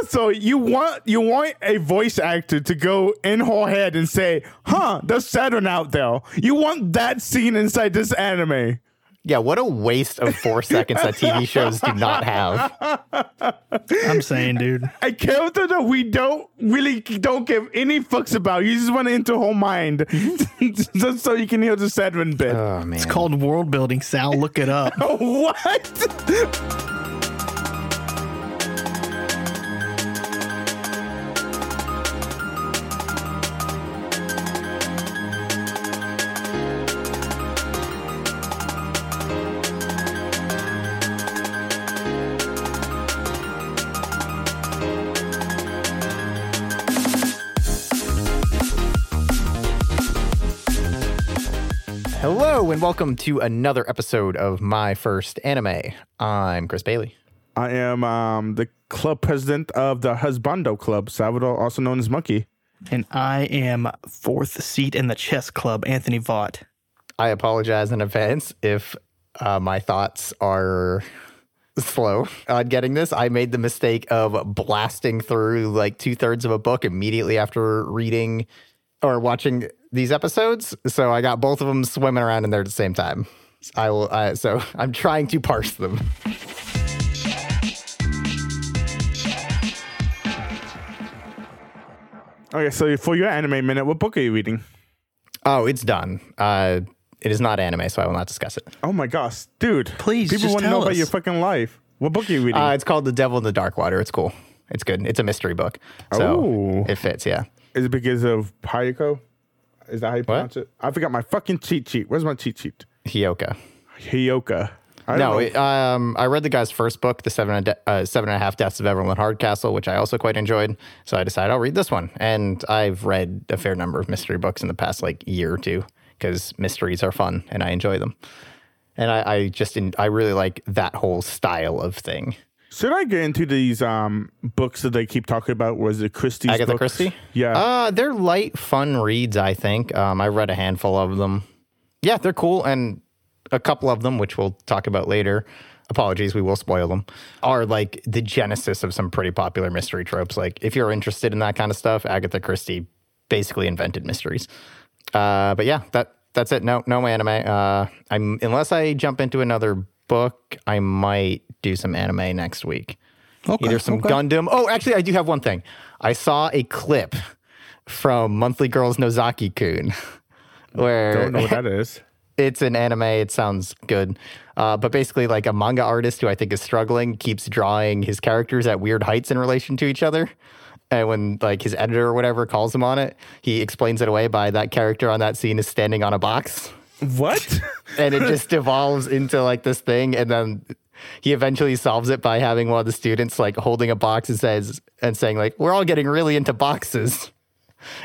also, you want you want a voice actor to go in her head and say, "Huh, there's Saturn out there." You want that scene inside this anime. Yeah, what a waste of four seconds that TV shows do not have. I'm saying, dude. A character that we don't really don't give any fucks about. You just want to enter her mind, just so you can hear the Saturn bit. Oh man, It's called world building, Sal. Look it up. what? And welcome to another episode of My First Anime. I'm Chris Bailey. I am um, the club president of the Husbando Club, Salvador, also known as Monkey. And I am fourth seat in the chess club, Anthony Vaught. I apologize in advance if uh, my thoughts are slow on getting this. I made the mistake of blasting through like two thirds of a book immediately after reading or watching these episodes. So I got both of them swimming around in there at the same time. I will. I, so I'm trying to parse them. Okay, so for your anime minute, what book are you reading? Oh, it's done. Uh, it is not anime, so I will not discuss it. Oh my gosh, dude! Please, people just want to know tell about your fucking life. What book are you reading? Uh, it's called The Devil in the Dark Water. It's cool. It's good. It's a mystery book. So Oh. it fits, yeah. Is it because of Hayako? Is that how you pronounce it? I forgot my fucking cheat sheet. Where's my cheat sheet? Hyoka. Hyoka. I No, know. it, um, I read the guy's first book, The Seven and, De- uh, Seven and a Half Deaths of Evelyn Hardcastle, which I also quite enjoyed. So I decided I'll read this one. And I've read a fair number of mystery books in the past like year or two because mysteries are fun and I enjoy them. And I, I just, in, I really like that whole style of thing. Should I get into these um books that they keep talking about? Was it Christie's Agatha books? Christie? Yeah. Uh, they're light, fun reads, I think. Um, I read a handful of them. Yeah, they're cool. And a couple of them, which we'll talk about later, apologies, we will spoil them, are like the genesis of some pretty popular mystery tropes. Like, if you're interested in that kind of stuff, Agatha Christie basically invented mysteries. Uh, but yeah, that that's it. No, no anime. Uh, I'm unless I jump into another book, I might do some anime next week. Okay, Either some okay. Gundam. Oh, actually, I do have one thing. I saw a clip from Monthly Girls Nozaki Kun, where don't know what that is. it's an anime. It sounds good. Uh, but basically, like a manga artist who I think is struggling keeps drawing his characters at weird heights in relation to each other. And when like his editor or whatever calls him on it, he explains it away by that character on that scene is standing on a box. What? And it just devolves into like this thing. And then he eventually solves it by having one of the students like holding a box and says and saying, like, we're all getting really into boxes.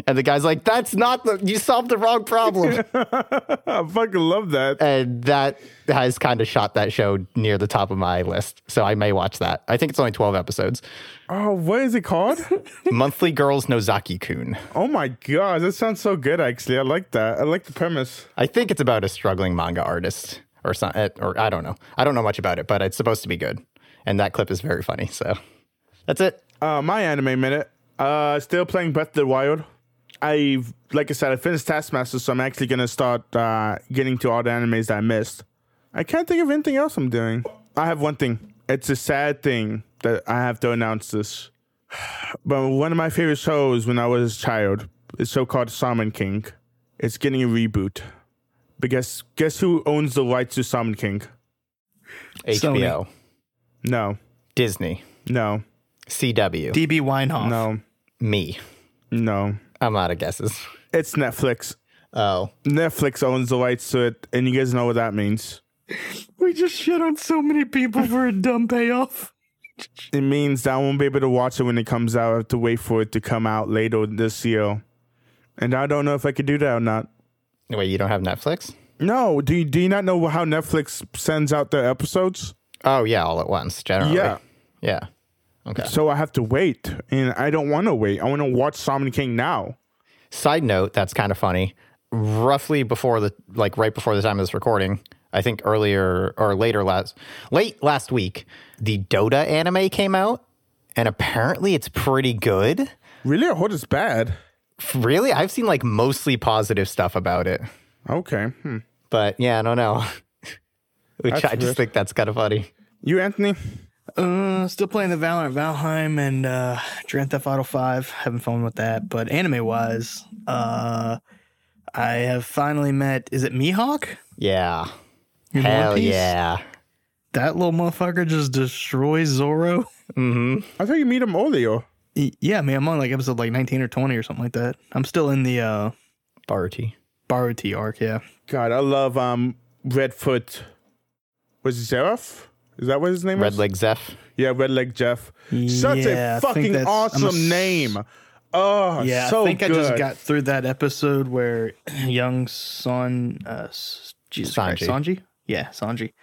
And the guy's like, that's not the you solved the wrong problem. I fucking love that. and that has kind of shot that show near the top of my list. So I may watch that. I think it's only 12 episodes. Oh, what is it called? Monthly Girls Nozaki Kun. oh my god, that sounds so good. Actually, I like that. I like the premise. I think it's about a struggling manga artist or something, or I don't know. I don't know much about it, but it's supposed to be good. And that clip is very funny. So that's it. Uh, my anime minute. Uh, still playing Breath of the Wild. I've, like I said, I finished Taskmaster, so I'm actually gonna start uh, getting to all the animes that I missed. I can't think of anything else I'm doing. I have one thing. It's a sad thing that I have to announce this. But one of my favorite shows when I was a child, a show called Shaman King, it's getting a reboot. But guess guess who owns the rights to Shaman King? HBO, No, Disney, no, CW, DB Weinhoff. no, me. no. I'm out of guesses. It's Netflix. Oh, Netflix owns the rights to it, and you guys know what that means. We just shit on so many people for a dumb payoff. It means that I won't be able to watch it when it comes out. I have to wait for it to come out later this year. And I don't know if I could do that or not. Wait, you don't have Netflix? No, do you, do you not know how Netflix sends out their episodes? Oh, yeah, all at once, generally. Yeah. Yeah. Okay. So I have to wait, and I don't want to wait. I want to watch Shaman King now. Side note, that's kind of funny. Roughly before the like right before the time of this recording, I think earlier or later last late last week, the Dota anime came out, and apparently it's pretty good. Really? I heard it's bad. Really? I've seen like mostly positive stuff about it. Okay. Hmm. But yeah, I don't know. Which That's I just weird. think that's kind of funny. You, Anthony? Uh, still playing the Valorant Valheim and uh, Grand Theft Auto 5. Having fun with that. But anime wise, uh, I have finally met. Is it Mihawk? Yeah. In Hell yeah. That little motherfucker just destroys Zoro. Mm-hmm. I thought you meet him earlier. Y- Yeah, man, I'm on like episode like 19 or 20 or something like that. I'm still in the uh, Barty. Baratie arc. Yeah. God, I love um Redfoot. Was it Seraph? Is that what his name Red is? Leg Zeff. Yeah, Red Leg Jeff. Such Yeah, I a think fucking awesome a s- name. Oh, Yeah, so I think good. I just got through that episode where young Son, uh, S- Jesus Christ, Sanji. Sanji, yeah, Sanji,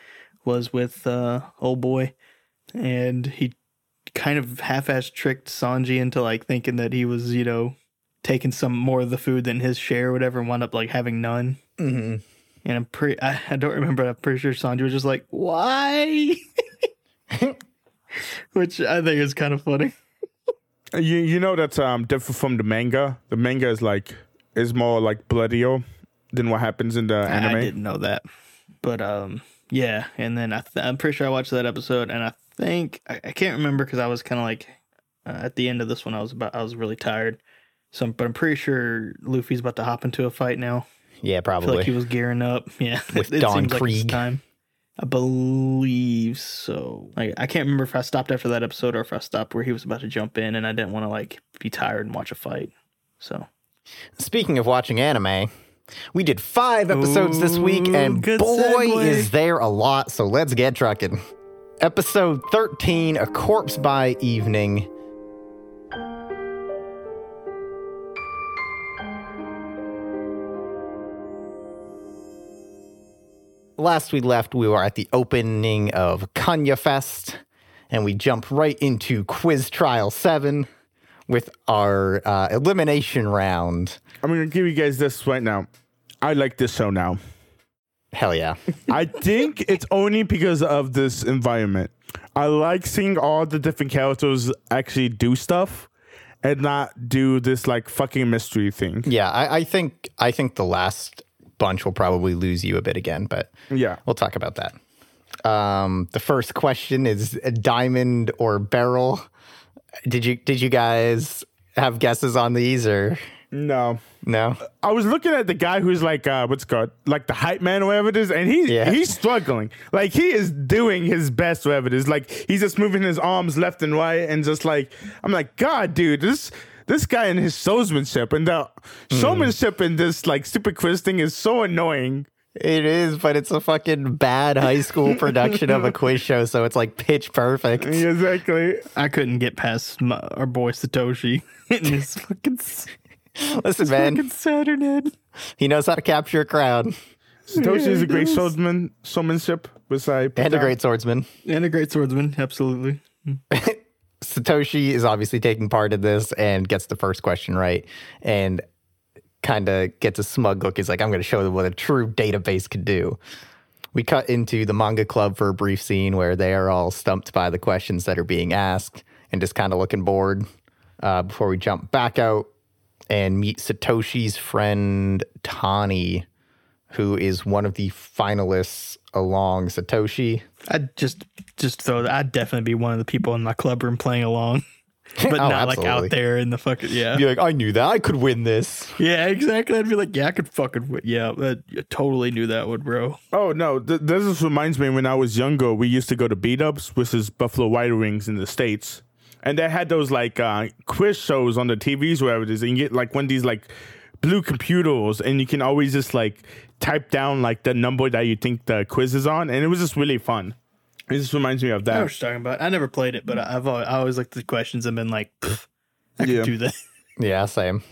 was with uh, old boy, and he kind of half-ass tricked Sanji into like thinking that he was, you know, taking some more of the food than his share, or whatever, and wound up like having none. Mm-hmm. And I'm pretty, I, I don't remember. I'm pretty sure Sanji was just like, "Why?" Which I think is kind of funny. You you know that's um different from the manga. The manga is like is more like bloodier than what happens in the I- anime. I didn't know that, but um, yeah. And then I th- I'm pretty sure I watched that episode, and I think I, I can't remember because I was kind of like uh, at the end of this one, I was about I was really tired. So, but I'm pretty sure Luffy's about to hop into a fight now. Yeah, I feel probably. like he was gearing up. Yeah, With Don seems like time. I believe so. Like I can't remember if I stopped after that episode or if I stopped where he was about to jump in, and I didn't want to like be tired and watch a fight. So Speaking of watching anime, we did five episodes this week, and boy, segue. is there a lot. So let's get trucking. Episode 13 A Corpse by Evening. Last we left, we were at the opening of Kanya Fest, and we jumped right into Quiz Trial 7 with our uh, elimination round. I'm gonna give you guys this right now. I like this show now. Hell yeah. I think it's only because of this environment. I like seeing all the different characters actually do stuff and not do this like fucking mystery thing. Yeah, I, I think I think the last bunch will probably lose you a bit again, but Yeah. we'll talk about that. Um, the first question is a diamond or barrel. Did you did you guys have guesses on these or No. no? I was looking at the guy who's like uh what's it called like the hype man or whatever it is, and he's Yeah. he's struggling. Like he is doing his best, whatever it is. Like he's just moving his arms left and right, and just like I'm like, God, dude, this this guy and his showmanship and the showmanship in this like stupid quiz thing is so annoying. It is, but it's a fucking bad high school production of a quiz show, so it's like pitch perfect. Exactly. I couldn't get past my, our boy Satoshi in his fucking, s- Listen, man, Saturn head. he knows how to capture a crowd Satoshi is a great does. showman, showmanship. Was I put and a great swordsman. And a great swordsman, absolutely. Satoshi is obviously taking part in this and gets the first question right and kind of gets a smug look. He's like, I'm going to show them what a true database can do. We cut into the manga club for a brief scene where they are all stumped by the questions that are being asked and just kind of looking bored uh, before we jump back out and meet Satoshi's friend Tani, who is one of the finalists along Satoshi. I'd just just throw that. I'd definitely be one of the people in my club room playing along, but Oh, not like out there in the fucking yeah. Be like, I knew that. I could win this. Yeah, exactly. I'd be like, yeah, I could fucking win. yeah. That, I totally knew that one, bro. Oh no, th- this just reminds me when I was younger, we used to go to B-Dubs, which is Buffalo Wild Wings in the States. And they had those like uh, quiz shows on the TVs, wherever it is, and you get like one of these like blue computers, and you can always just like type down like the number that you think the quiz is on, and it was just really fun. It just reminds me of I know that. what you're talking about. I never played it, but I've always, I always looked at the questions and been like, "Pff, I could Yeah. do that. Yeah, same.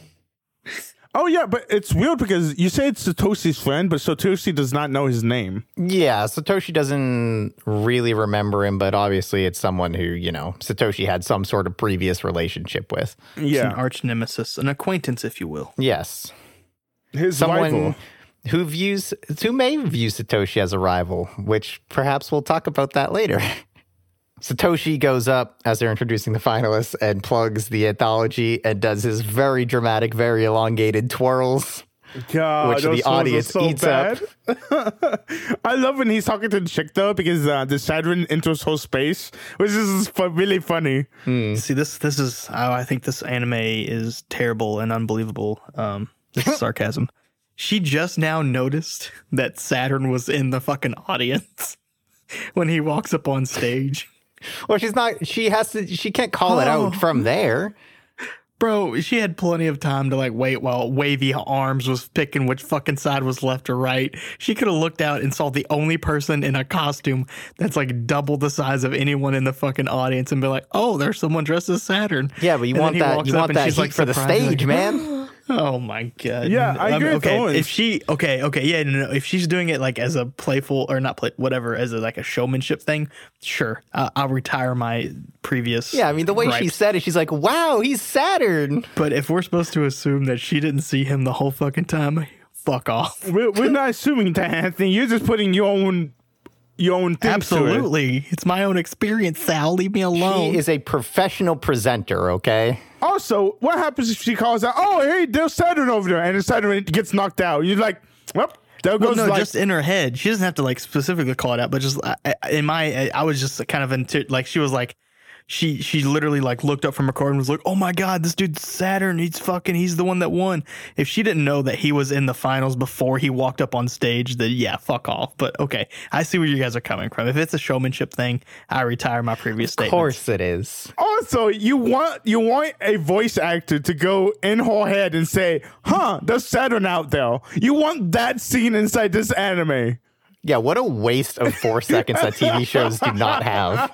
Oh yeah, but it's weird because you say it's Satoshi's friend, but Satoshi does not know his name. Yeah, Satoshi doesn't really remember him, but obviously it's someone who, you know, Satoshi had some sort of previous relationship with. It's an arch nemesis, an acquaintance, if you will. Yes. his Someone rival. who views who may view Satoshi as a rival, which perhaps we'll talk about that later. Satoshi goes up as they're introducing the finalists and plugs the anthology and does his very dramatic, very elongated twirls. God, Which the those ones are audience eats up. I love when he's talking to the chick though, because uh, the Saturn enters whole space, which is fu- really funny. See this this is oh, I think this anime is terrible and unbelievable. Um, this is sarcasm. She just now noticed that Saturn was in the fucking audience when he walks up on stage. Well, she's not. She has to. She can't call it out Oh. from there. Bro, she had plenty of time to like wait while Wavy Arms was picking which fucking side was left or right. She could have looked out and saw the only person in a costume that's like double the size of anyone in the fucking audience and be like, "Oh, there's someone dressed as Saturn." Yeah, but you And want that. You want that she's, heat like, for the stage, like, man. Oh my god. Yeah, I mean, agree with okay, Owens. if she okay, okay, yeah, no, no, if she's doing it like as a playful or not play whatever as a, like a showmanship thing, sure, I, I'll retire my previous. Yeah, I mean the way she said it, she's like, "Wow, he's Saturn." But if we're supposed to assume that she didn't see him the whole fucking time, fuck off. We're, we're not assuming that, Anthony. You're just putting your own your own things to it. Absolutely, it's my own experience. Sal, leave me alone. He is a professional presenter. Okay. Also, what happens if she calls out, "Oh, hey, there's Saturn over there," and the Saturn gets knocked out? You're like, "Well, there Well, goes no, like." just in her head. She doesn't have to like specifically call it out, but just I- I- in my, I was just kind of into like she was like, she she literally like looked up from her car and was like, "Oh my god, this dude's Saturn. He's fucking. He's the one that won." If she didn't know that he was in the finals before he walked up on stage, then yeah, fuck off. But okay, I see where you guys are coming from. If it's a showmanship thing, I retire my previous statement. Of course it is. also, you want you want a voice actor to go in her head and say, "Huh, there's Saturn out there." You want that scene inside this anime. Yeah, what a waste of four seconds that TV shows do not have.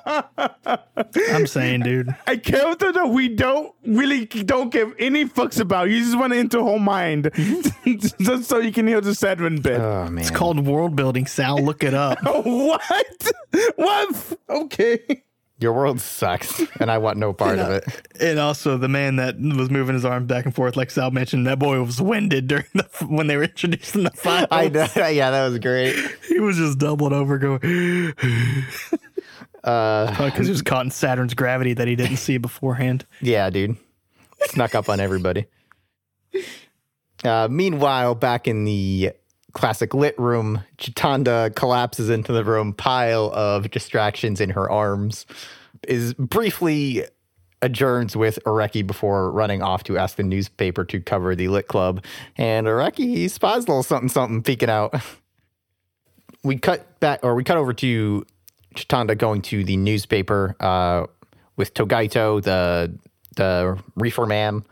I'm saying, dude. A character that we don't really don't give any fucks about. You just want to enter her mind, just so you can hear the Saturn bit. Oh man. It's called world building. Sal, look it up. what? What? Okay. Your world sucks, and I want no part of it. And also the man that was moving his arms back and forth, like Sal mentioned, that boy was winded during the when they were introducing the finals. I know. Yeah, that was great. He was just doubling over, going Uh, because he was caught in Saturn's gravity that he didn't see beforehand. yeah, dude. Snuck up on everybody. Uh, meanwhile, back in the classic lit room, Chitanda collapses into the room, pile of distractions in her arms, is briefly adjourns with Areki before running off to ask the newspaper to cover the lit club. And Areki spies a little something something peeking out. We cut back or we cut over to Chitanda going to the newspaper uh, with Togaito, the the reefer man.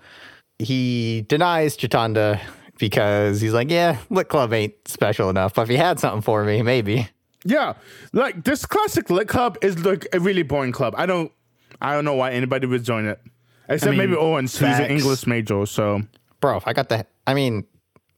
He denies Chitanda because he's like, yeah, Lit Club ain't special enough. But if he had something for me, maybe. Yeah, like this classic lit club is like a really boring club. I don't, I don't know why anybody would join it, except mean, maybe Owens, who's an. English major. So Bro, if I got the, I mean,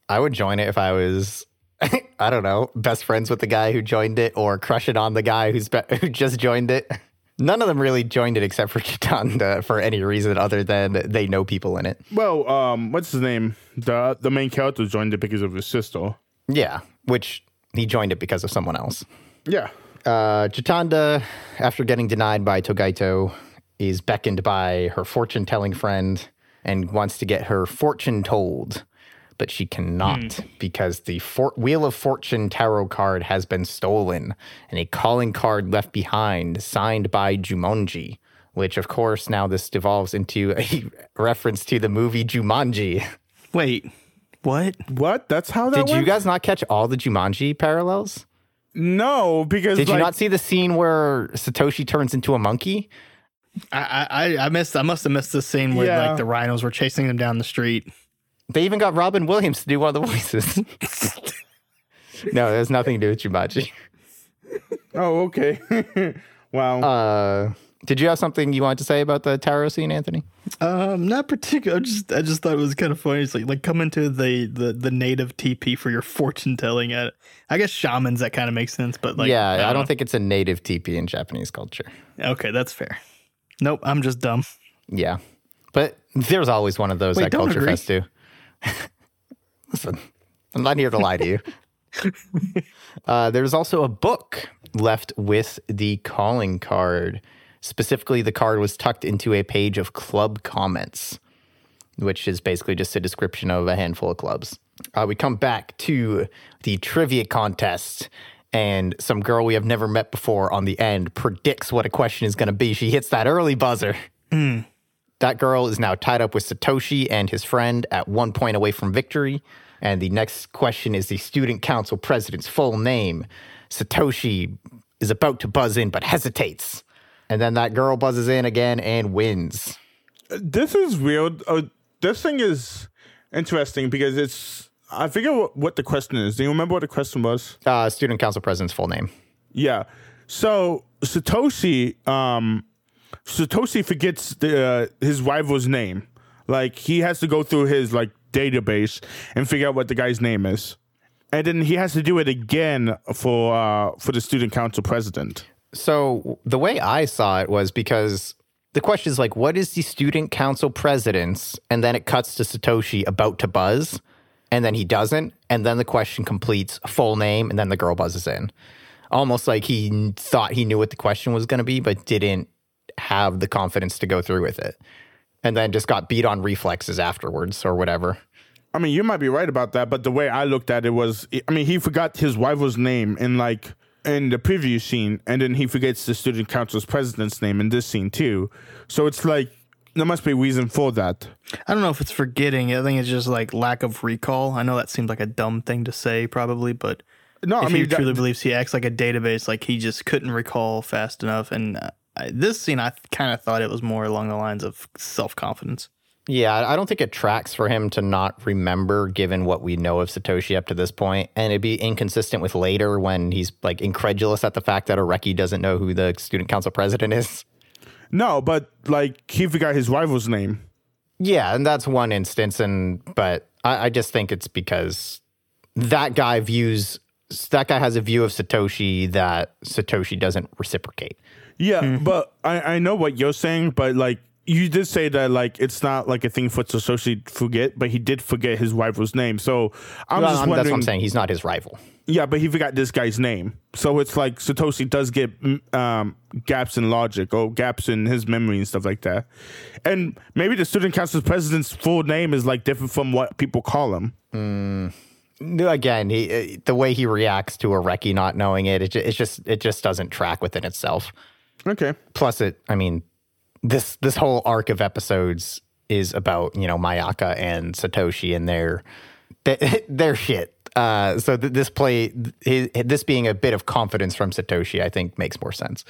I would join it if I was, I don't know, best friends with the guy who joined it or crushing on the guy who's be- who just joined it. None of them really joined it except for Chitanda for any reason other than they know people in it. well, um, what's his name? The the main character joined it because of his sister. Yeah, which he joined it because of someone else. Yeah, Uh, Chitanda, after getting denied by Togaito, is beckoned by her fortune telling friend and wants to get her fortune told. But she cannot hmm. because the for- Wheel of Fortune tarot card has been stolen and a calling card left behind signed by Jumonji, which, of course, now this devolves into a reference to the movie Jumanji. Wait, what? what? That's how that Did you guys not catch all the Jumanji parallels? no, because Did you not see the scene where Satoshi turns into a monkey? I I I missed. I must have missed the scene where Yeah. like the rhinos were chasing them down the street. They even got Robin Williams to do one of the voices. no, there's nothing to do with Jumanji. Oh, okay. wow. Uh, did you have something you wanted to say about the tarot scene, Anthony? Um, not particular. I just I just thought it was kind of funny. It's like like come into the the the native TP for your fortune telling. I, I guess shamans that kind of makes sense, but like yeah, I don't, know. think it's a native TP in Japanese culture. Okay, that's fair. Nope, I'm just dumb. Yeah, but there's always one of those Wait, at Culture agree. Fest too. Listen, I'm not here to lie to you. uh, there's also a book left with the calling card. Specifically, the card was tucked into a page of club comments, which is basically just a description of a handful of clubs. Uh, we come back to the trivia contest, and some girl we have never met before on the end predicts what a question is going to be. She hits that early buzzer. That girl is now tied up with Satoshi and his friend at one point away from victory. And the next question is the student council president's full name. Satoshi is about to buzz in but hesitates. And then that girl buzzes in again and wins. This is weird. Uh, this thing is interesting because it's. I forget what, what the question is. Do you remember what the question was? Uh, student council president's full name. Yeah. So Satoshi, um, Satoshi forgets the uh, his rival's name. Like he has to go through his like database and figure out what the guy's name is, and then he has to do it again for uh, for the student council president. So the way I saw it was because the question is like, what is the student council president's? And then it cuts to Satoshi about to buzz, and then he doesn't. And then the question completes full name, and then the girl buzzes in. Almost like he thought he knew what the question was going to be, but didn't have the confidence to go through with it. And then just got beat on reflexes afterwards or whatever. I mean, you might be right about that, but the way I looked at it was, I mean, he forgot his wife's name in like in the preview scene, and then he forgets the student council's president's name in this scene too. So it's like there must be a reason for that. I don't know if it's forgetting. I think it's just like lack of recall. I know that seems like a dumb thing to say, probably, but No, if I mean, he that- truly believes he acts like a database, like he just couldn't recall fast enough. And uh, I, this scene, I kind of thought it was more along the lines of self confidence. Yeah, I I don't think it tracks for him to not remember given what we know of Satoshi up to this point. And it'd be inconsistent with later when he's like incredulous at the fact that Areki doesn't know who the student council president is. no, but like he forgot his rival's name. Yeah, and that's one instance. And but I, I just think it's because that guy views that guy has a view of Satoshi that Satoshi doesn't reciprocate. Yeah, but I, I know what you're saying, but like you did say that like it's not like a thing for Satoshi to forget, but he did forget his rival's name. So I'm Well, just I'm- wondering. that's what I'm saying. He's not his rival. Yeah, but he forgot this guy's name. So it's like Satoshi does get mm, um, gaps in logic or gaps in his memory and stuff like that. And maybe the student council's president's full name is like different from what people call him. No, Again, he, uh, the way he reacts to Areki not knowing it, it, it's just it just doesn't track within itself. Okay. plus it i mean this this whole arc of episodes is about you know mayaka and satoshi and their their, their shit. Uh so th- this play his, this being a bit of confidence from satoshi i think makes more sense.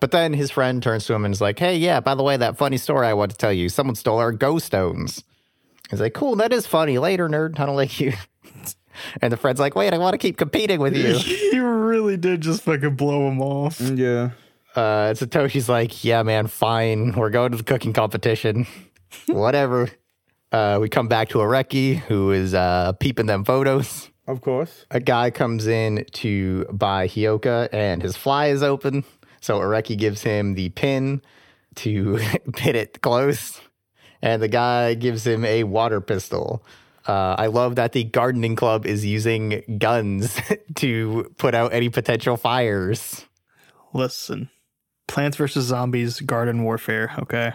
But then his friend turns to him and is like hey yeah by the way that funny story i want to tell you. Someone stole our ghost stones. He's like cool that is funny. Later nerd. I don't like you. And the friend's like wait i want to keep competing with you. He really did just fucking blow him off. Yeah. Uh, Satoshi's like, yeah, man, fine. We're going to the cooking competition. Whatever. Uh, we come back to Areki, who is uh, peeping them photos. Of course. A guy comes in to buy Hioka, and his fly is open. So Areki gives him the pin to pin it close. And the guy gives him a water pistol. Uh, I love that the gardening club is using guns to put out any potential fires. Listen, Plants vs Zombies garden warfare. Okay,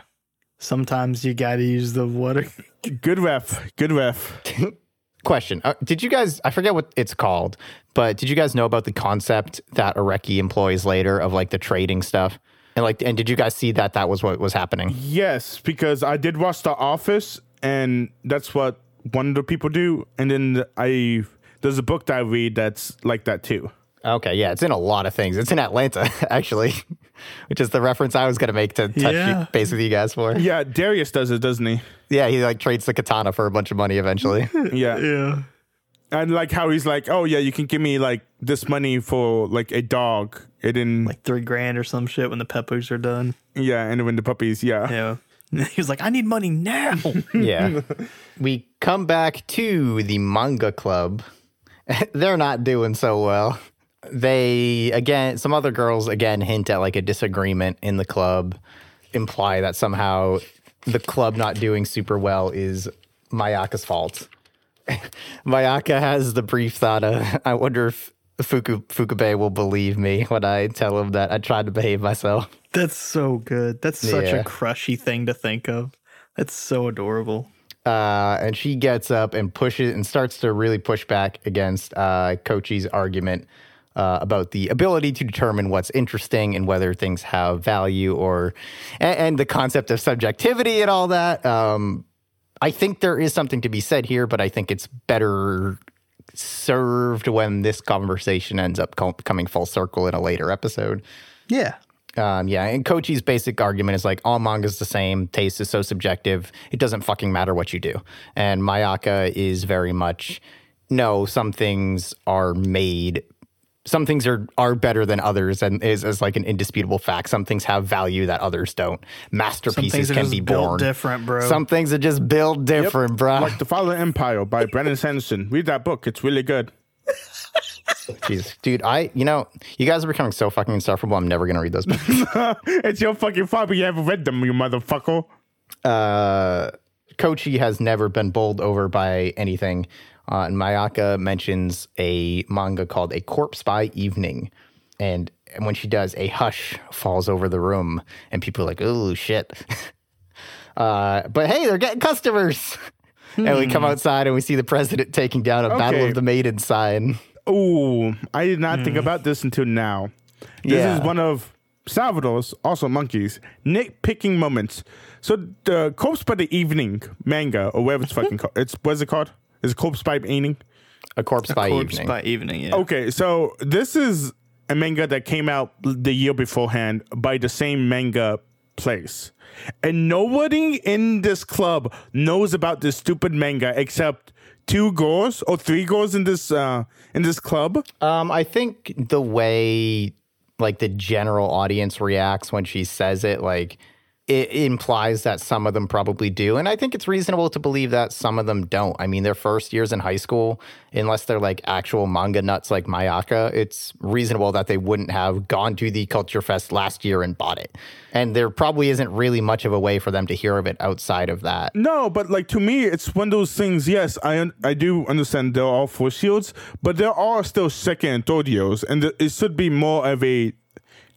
sometimes you got to use the water. Good ref. Good ref. Question: uh, Did you guys? I forget what it's called, but did you guys know about the concept that Areki employs later of like the trading stuff? And like, and did you guys see that that was what was happening? Yes, because I did watch The Office, and that's what one of the people do. And then I there's a book that I read that's like that too. Okay, yeah, it's in a lot of things. It's in Atlanta, actually, which is the reference I was gonna make to touch Yeah. base with you guys for. Yeah, Darius does it, doesn't he? Yeah, he like trades the katana for a bunch of money eventually. Yeah. Yeah, And like how he's like, oh yeah, you can give me like this money for like a dog. And then like three grand or some shit when the peppers are done. yeah, and when the puppies, yeah. Yeah, he was like, I need money now. yeah. We come back to the manga club. They're not doing so well. They, again, some other girls, again, hint at like a disagreement in the club, imply that somehow the club not doing super well is Mayaka's fault. Mayaka has the brief thought of, I wonder if Fuku Fukube will believe me when I tell him that I tried to behave myself. That's so good. That's such Yeah. a crushy thing to think of. That's so adorable. Uh, and she gets up and pushes and starts to really push back against uh, Kochi's argument uh, about the ability to determine what's interesting and whether things have value or and, and the concept of subjectivity and all that. Um, I think there is something to be said here, but I think it's better served when this conversation ends up co- coming full circle in a later episode. Yeah. Um, yeah, and Kochi's basic argument is like all manga's the same. Taste is so subjective. It doesn't fucking matter what you do. And Mayaka is very much no. Some things are made. Some things are are better than others, and is is like an indisputable fact. Some things have value that others don't. Some Masterpieces things are can just be built born. different, bro. Some things are just built different, bro. Like The Final Empire by Brandon Sanderson. Read that book. It's really good. Jeez, dude, I you know you guys are becoming so fucking insufferable. I'm never gonna read those books. it's your fucking fault, but you haven't read them, you motherfucker. uh, Kochi has never been bowled over by anything. Uh, and Mayaka mentions a manga called A Corpse by Evening. And, when she does, a hush falls over the room, and people are like, oh, shit. uh, but hey, they're getting customers. And we come outside and we see the president taking down a Battle of the Maidens sign. Oh, I did not think about this until now. This Yeah. is one of Salvador's, also monkeys, nitpicking moments. So the Corpse by the Evening manga, or whatever it's fucking called, it's what's it called? Is it Corpse by Evening? A Corpse by Corpse Evening. by evening. Yeah. Okay, so this is a manga that came out the year beforehand by the same manga place. And nobody in this club knows about this stupid manga except two girls or three girls in this uh in this club. Um, I think the way like the general audience reacts when she says it, like it implies that some of them probably do. And I think it's reasonable to believe that some of them don't. I mean, their first years in high school, unless they're like actual manga nuts like Mayaka, it's reasonable that they wouldn't have gone to the Culture Fest last year and bought it. And there probably isn't really much of a way for them to hear of it outside of that. No, but like to me, it's one of those things. Yes, I un- I do understand they're all four shields, but there are still second and third years, and th- it should be more of a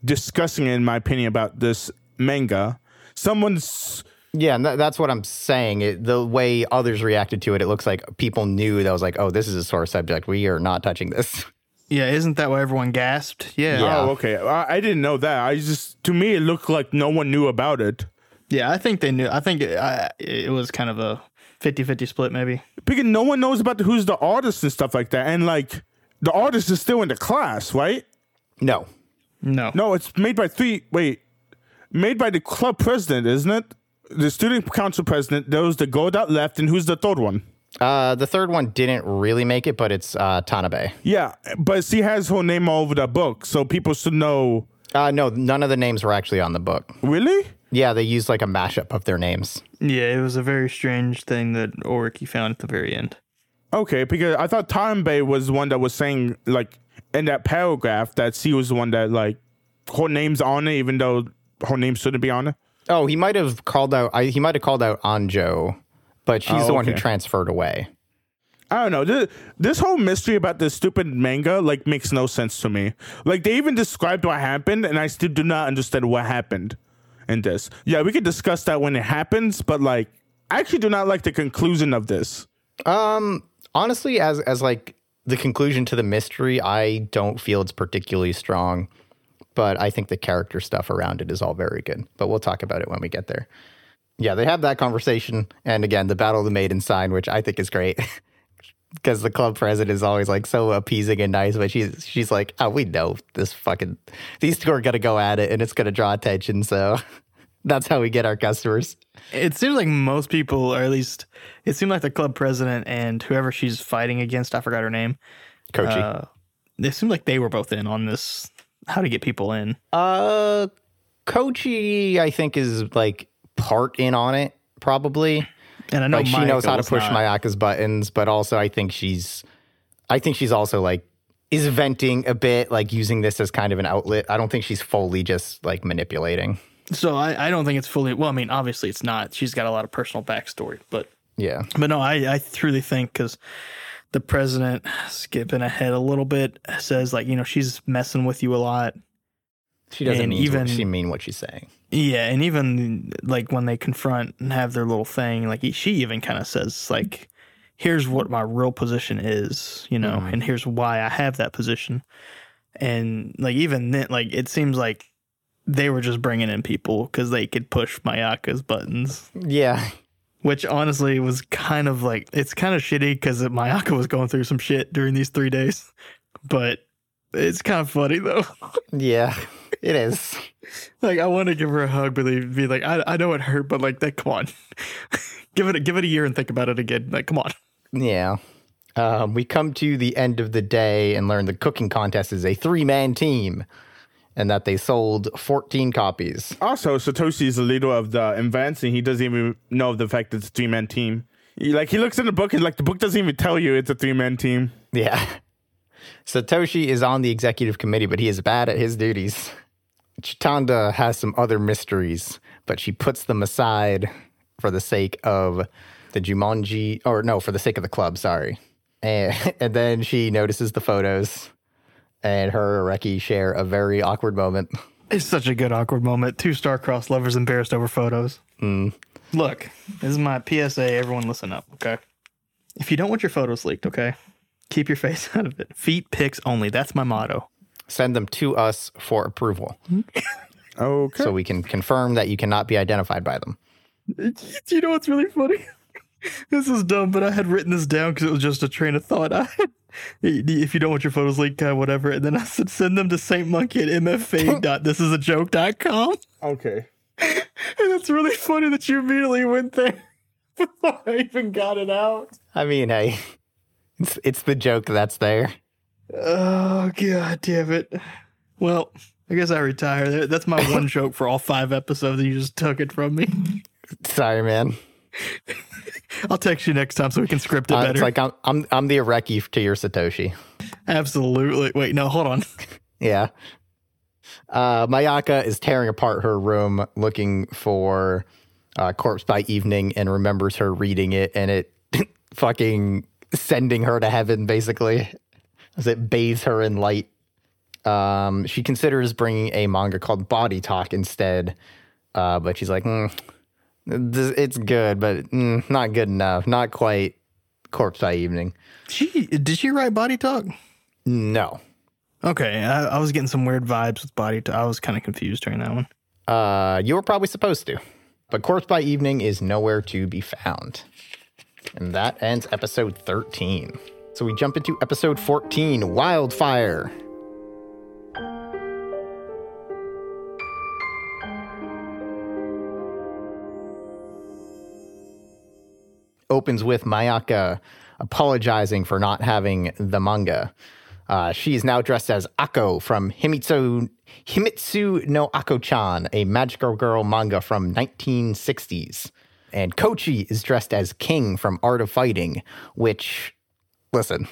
discussing, in my opinion, about this manga. Someone's Yeah, and tha- that's what I'm saying. It, the way others reacted to it, it looks like people knew that was like, oh, this is a sore subject. We are not touching this. Yeah. Isn't that why everyone gasped? Yeah. Oh, yeah. oh okay. I, I didn't know that. I just to me it looked like no one knew about it. Yeah. I think they knew. I think it, I, it was kind of a 50 50 split, maybe. Because no one knows about who's the artist and stuff like that, and like the artist is still in the class, right? No. No. No, it's made by three. Wait, made by the club president, isn't it? The student council president. There was the girl that left, and who's the third one? Uh, the third one didn't really make it, but it's uh, Tanabe. Yeah, but she has her name all over the book, so people should know. Uh, no, none of the names were actually on the book. Really? Yeah, they used like a mashup of their names. Yeah. It was a very strange thing that Oriki found at the very end. Okay, because I thought Tanabe was the one that was saying like in that paragraph that she was the one that like her name's on it, even though her name shouldn't be on it. Oh, he might have called out. I, he might have called out Anjo, but she's Oh, the one who transferred away. I don't know. This, this whole mystery about this stupid manga like makes no sense to me. Like they even described what happened, and I still do not understand what happened in this. Yeah, we could discuss that when it happens, but like I actually do not like the conclusion of this. Um, honestly, as as like the conclusion to the mystery, I don't feel it's particularly strong, but I think the character stuff around it is all very good. But we'll talk about it when we get there. Yeah, they have that conversation, and again, the Battle of the Maiden sign, which I think is great. Because the club president is always like so appeasing and nice, but she's she's like, oh, we know this fucking these two are gonna go at it, and it's gonna draw attention. So that's how we get our customers. It seems like most people, or at least it seemed like the club president and whoever she's fighting against, I forgot her name. Kochi. Uh, it seemed like they were both in on this. How to get people in? Uh, Kochi, I think, is like part in on it, probably. And I know Like she knows how to push not. Mayaka's buttons, but also I think she's, I think she's also like is venting a bit, like using this as kind of an outlet. I don't think she's fully just like manipulating. So I, I don't think it's fully. Well, I mean, obviously it's not. She's got a lot of personal backstory, but Yeah, but no, I I truly think because the president, skipping ahead a little bit, says like, you know, she's messing with you a lot. She doesn't mean even- she mean what she's saying. Yeah, and even like when they confront and have their little thing, like she even kind of says like, "Here's what my real position is," you know, Mhm. and here's why I have that position. And like even then, like it seems like they were just bringing in people because they could push Mayaka's buttons, Yeah. Which honestly was kind of like it's kind of shitty because Mayaka was going through some shit during these three days, but it's kind of funny though. Yeah. It is. Like I want to give her a hug, but they'd be like, I, I know it hurt, but like that, come on, give it a, give it a year and think about it again. Like, come on. Yeah. Um, we come to the end of the day and learn the cooking contest is a three man team and that they sold 14 copies. Also, Satoshi is the leader of the events, and he doesn't even know of the fact that it's a three man team. He, like he looks in the book, and like the book doesn't even tell you it's a three man team. Yeah. Satoshi is on the executive committee, but he is bad at his duties. Chitanda has some other mysteries, but she puts them aside for the sake of the Jumanji, or no, for the sake of the club, sorry. Eh, and, and then she notices the photos, and her and Reki share a very awkward moment. It's such a good awkward moment. Two star-crossed lovers embarrassed over photos. Mm. Look, this is my PSA. Everyone, listen up, okay? If you don't want your photos leaked, okay, keep your face out of it. Feet pics only. That's my motto. Send them to us for approval Okay. so we can confirm that you cannot be identified by them. Do you know what's really funny? this is dumb, but I had written this down because it was just a train of thought. I had, if you don't want your photos leaked, uh, whatever. And then I said, send them to Saint Monkey at mffade.thisisajoke.com. okay. And it's really funny that you immediately went there before I even got it out. I mean, hey, it's, it's the joke that's there. Oh, god damn it. Well, I guess I retire. That's my one joke for all five episodes. and You just took it from me. Sorry, man. I'll text you next time so we can script it Uh, better. it's like I'm I'm I'm the Areki to your Satoshi. Absolutely. Wait, no, hold on. Yeah. Uh, Mayaka is tearing apart her room looking for uh, Corpse by Evening and remembers her reading it and it fucking sending her to heaven, basically, as it bathes her in light. Um, she considers bringing a manga called Body Talk instead, uh, but she's like, mm, it's good, but mm, not good enough. Not quite Corpse by Evening. She did she write Body Talk? No. Okay, I, I was getting some weird vibes with Body Talk. I was kind of confused during that one. Uh, you were probably supposed to. But Corpse by Evening is nowhere to be found. And that ends episode 13. So we jump into episode 14 Wildfire. Opens with Mayaka apologizing for not having the manga. Uh, she is now dressed as Ako from Himitsu, Himitsu no Ako-chan, a magical girl manga from 1960s. And Kochi is dressed as King from Art of Fighting, which, listen,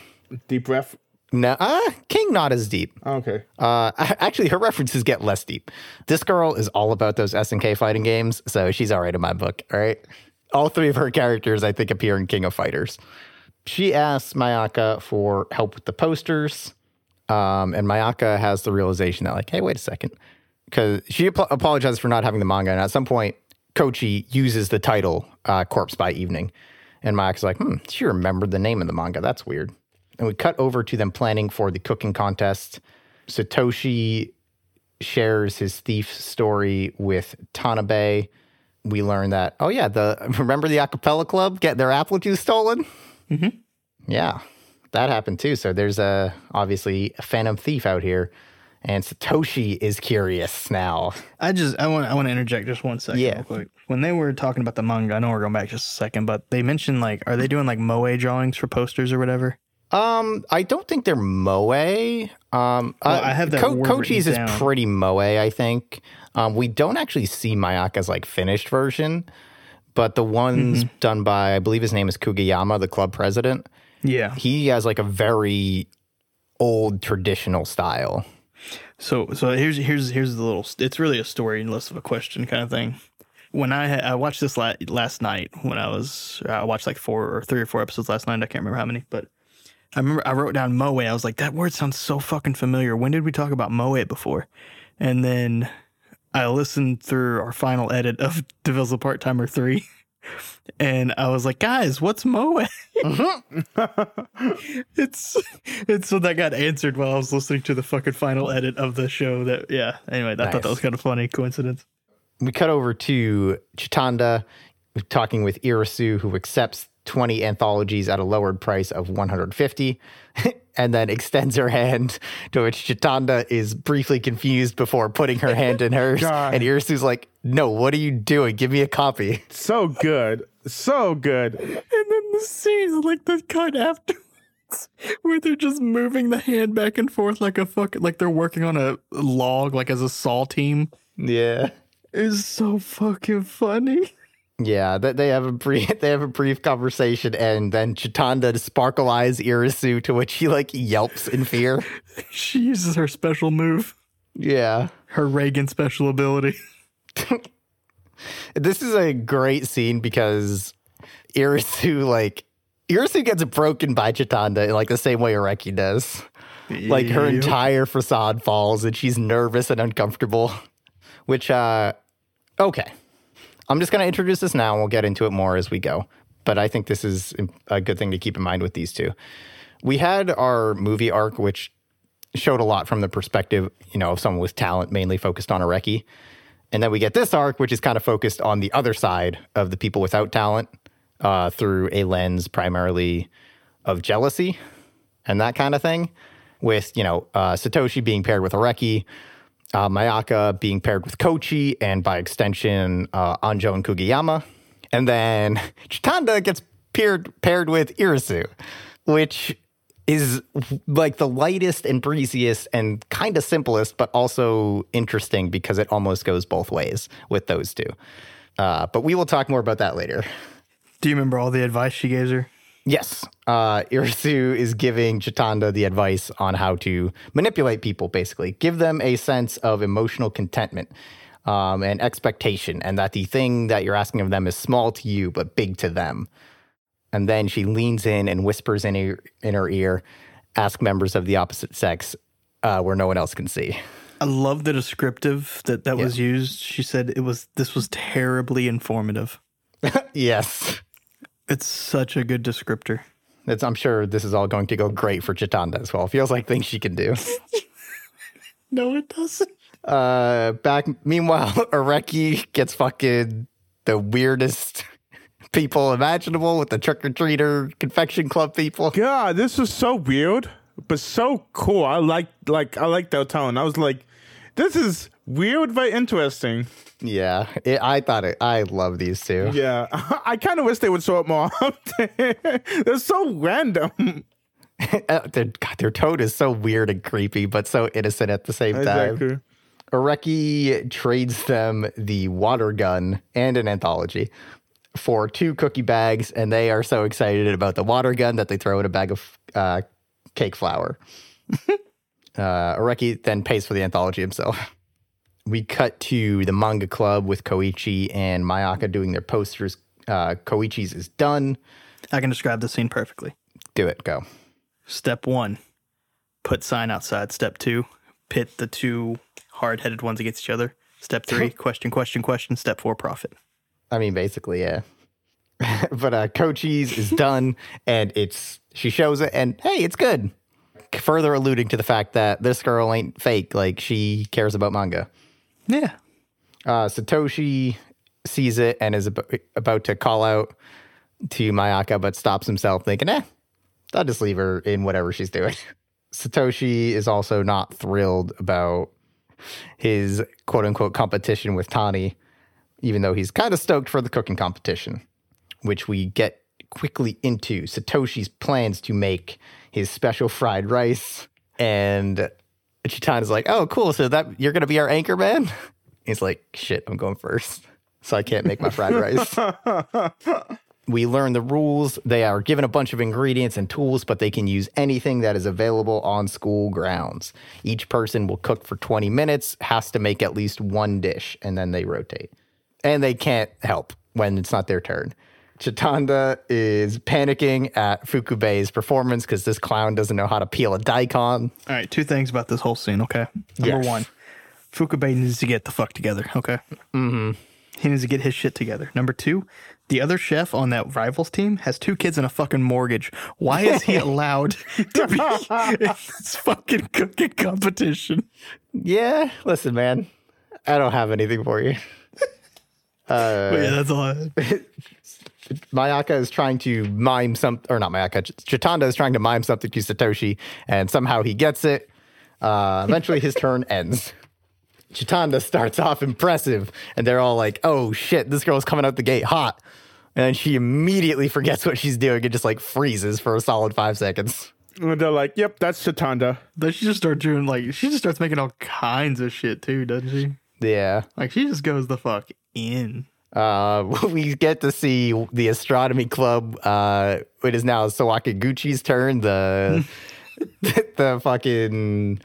Deep breath. no, uh, King not as deep. Okay. Uh, actually, her references get less deep. This girl is all about those SNK fighting games, so she's all right in my book. All right, all three of her characters, I think, appear in King of Fighters. She asks Mayaka for help with the posters, um, and Mayaka has the realization that, like, hey, wait a second, because she ap- apologizes for not having the manga, and at some point, Kochi uses the title uh, "Corpse by Evening," and Mayaka's like, hmm, she remembered the name of the manga. That's weird. And we cut over to them planning for the cooking contest. Satoshi shares his thief story with Tanabe. We learn that, oh yeah, the remember the acapella club get their apple juice stolen? Mm-hmm. Yeah, that happened too. So there's a obviously a phantom thief out here, and Satoshi is curious now. I just I want I want to interject just one second. Yeah. real quick. When they were talking about the manga, I know we're going back just a second, but they mentioned like, are they doing like moe drawings for posters or whatever? Um, I don't think they're moe. Um, Well, uh, I have that word Kochi's is down. pretty moe. I think. Um, we don't actually see Mayaka's like finished version, but the ones Mm-hmm. done by I believe his name is Kugiyama, the club president. Yeah. He has like a very old traditional style. So so here's here's here's the little. It's really a story and less of a question kind of thing. When I I watched this la- last night when I was I watched like four or three or four episodes last night. I can't remember how many, but I remember I wrote down moe. I was like, that word sounds so fucking familiar. When did we talk about moe before? And then I listened through our final edit of Devil's a Part Timer 3. And I was like, guys, what's moe? Mm-hmm. it's it's so that got answered while I was listening to the fucking final edit of the show. That yeah. Anyway, I thought that was kind of funny coincidence. we cut over to Chitanda talking with Irisu, who accepts 20 anthologies at a lowered price of 150 and then extends her hand to which Chitanda is briefly confused before putting her hand in hers. God. And Irisu's like, No, what are you doing? Give me a copy. So good. So good. And then the scene, is like the cut afterwards, where they're just moving the hand back and forth like a fuck, like they're working on a log, like as a saw team, Yeah. is so fucking funny. Yeah, that they have a brief they have a brief conversation and then Chitanda sparkle eyes Irisu to which he like yelps in fear. She uses her special move, Yeah. her Reagan special ability. This is a great scene because Irisu like Irisu gets broken by Chitanda in like the same way Areki does. Like her entire facade falls and she's nervous and uncomfortable. Which uh okay. I'm just gonna introduce this now and we'll get into it more as we go. But I think this is a good thing to keep in mind with these two. We had our movie arc, which showed a lot from the perspective, you know, of someone with talent, mainly focused on Areki. And then we get this arc, which is kind of focused on the other side of the people without talent uh, through a lens primarily of jealousy and that kind of thing. With, you know, uh, Satoshi being paired with Areki, uh, Mayaka being paired with Kochi, and by extension, uh, Anjo and Kugayama. And then Chitanda gets paired, paired with Irisu, which is like the lightest and breeziest and kind of simplest, but also interesting because it almost goes both ways with those two. Uh, but we will talk more about that later. Do you remember all the advice she gave her? Yes, uh, Irisu is giving Chitanda the advice on how to manipulate people, basically. Give them a sense of emotional contentment um, and expectation, and that the thing that you're asking of them is small to you, but big to them. And then she leans in and whispers in her, in her ear, ask members of the opposite sex uh, where no one else can see. I love the descriptive that that was used. She said it was this was terribly informative. yes. It's such a good descriptor. It's, I'm sure this is all going to go great for Chitanda as well. Feels like things she can do. No, it doesn't. Uh, back. Meanwhile, Areki gets fucking the weirdest people imaginable with the trick or treater confection club people. God, this was so weird, but so cool. I like like I like that tone. I was like, this is weird, but interesting. Yeah, it, I thought it. I love these two. Yeah, I kind of wish they would show up more often. They're so random. Uh, their, God, their tone is so weird and creepy, but so innocent at the same time. Exactly. Areki trades them the water gun and an anthology for two cookie bags, and they are so excited about the water gun that they throw in a bag of uh, cake flour. Uh, Areki then pays for the anthology himself. We cut to the manga club with Kochi and Mayaka doing their posters. Uh, Kochi's is done. I can describe the scene perfectly. Do it, go. Step one, put sign outside. Step two, pit the two hard headed ones against each other. Step three, question, question, question. Step four, profit. I mean, basically, yeah. but uh, Kochi's is done, and it's she shows it, and hey, it's good. Further alluding to the fact that this girl ain't fake; like she cares about manga. Yeah. Uh, Satoshi sees it and is ab- about to call out to Mayaka, but stops himself, thinking, "Eh, I'll just leave her in whatever she's doing." Satoshi is also not thrilled about his quote unquote competition with Tani, even though he's kind of stoked for the cooking competition, which we get quickly into Satoshi's plans to make his special fried rice. And Chitanda's like, oh, cool. So that you're going to be our anchor man? He's like, shit, I'm going first. So I can't make my fried rice. we learn the rules. They are given a bunch of ingredients and tools, but they can use anything that is available on school grounds. Each person will cook for 20 minutes, has to make at least one dish, and then they rotate. And they can't help when it's not their turn. Chitanda is panicking at Fukube's performance because this clown doesn't know how to peel a daikon. All right, two things about this whole scene, okay? Number Yes. one, Fukube needs to get the fuck together, okay? Mm-hmm. He needs to get his shit together. Number two, the other chef on that rivals team has two kids and a fucking mortgage. Why is he allowed to be in this fucking cooking competition? Yeah, listen, man, I don't have anything for you. but yeah, that's all. I Mayaka is trying to mime some, or not Mayaka, Chitanda is trying to mime something to Satoshi, and somehow he gets it. Uh, eventually, his turn ends. Chitanda starts off impressive, and they're all like, oh shit, this girl's coming out the gate hot. And she immediately forgets what she's doing and just like freezes for a solid five seconds. And they're like, "Yep, that's Chitanda." Then she just starts doing like she just starts making all kinds of shit too, doesn't she? Yeah. Like she just goes the fuck in. Uh, we get to see the astronomy club. Uh, it is now Sawakiguchi's turn. The the fucking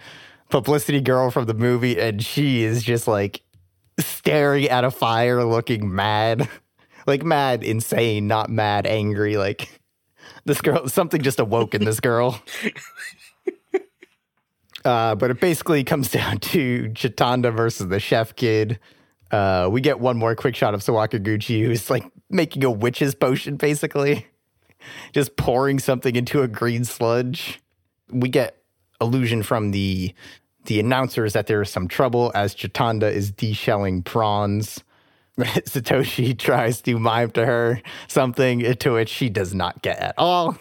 publicity girl from the movie, and she is just like staring at a fire, looking mad, like mad, insane, not mad, angry. Like this girl, something just awoke in this girl. Uh, but it basically comes down to Chitanda versus the chef kid. Uh, we get one more quick shot of Sawakiguchi who's like making a witch's potion, basically, just pouring something into a green sludge. We get illusion from the the announcers that there is some trouble as Chitanda is deshelling prawns. Satoshi tries to mime to her something to which she does not get at all,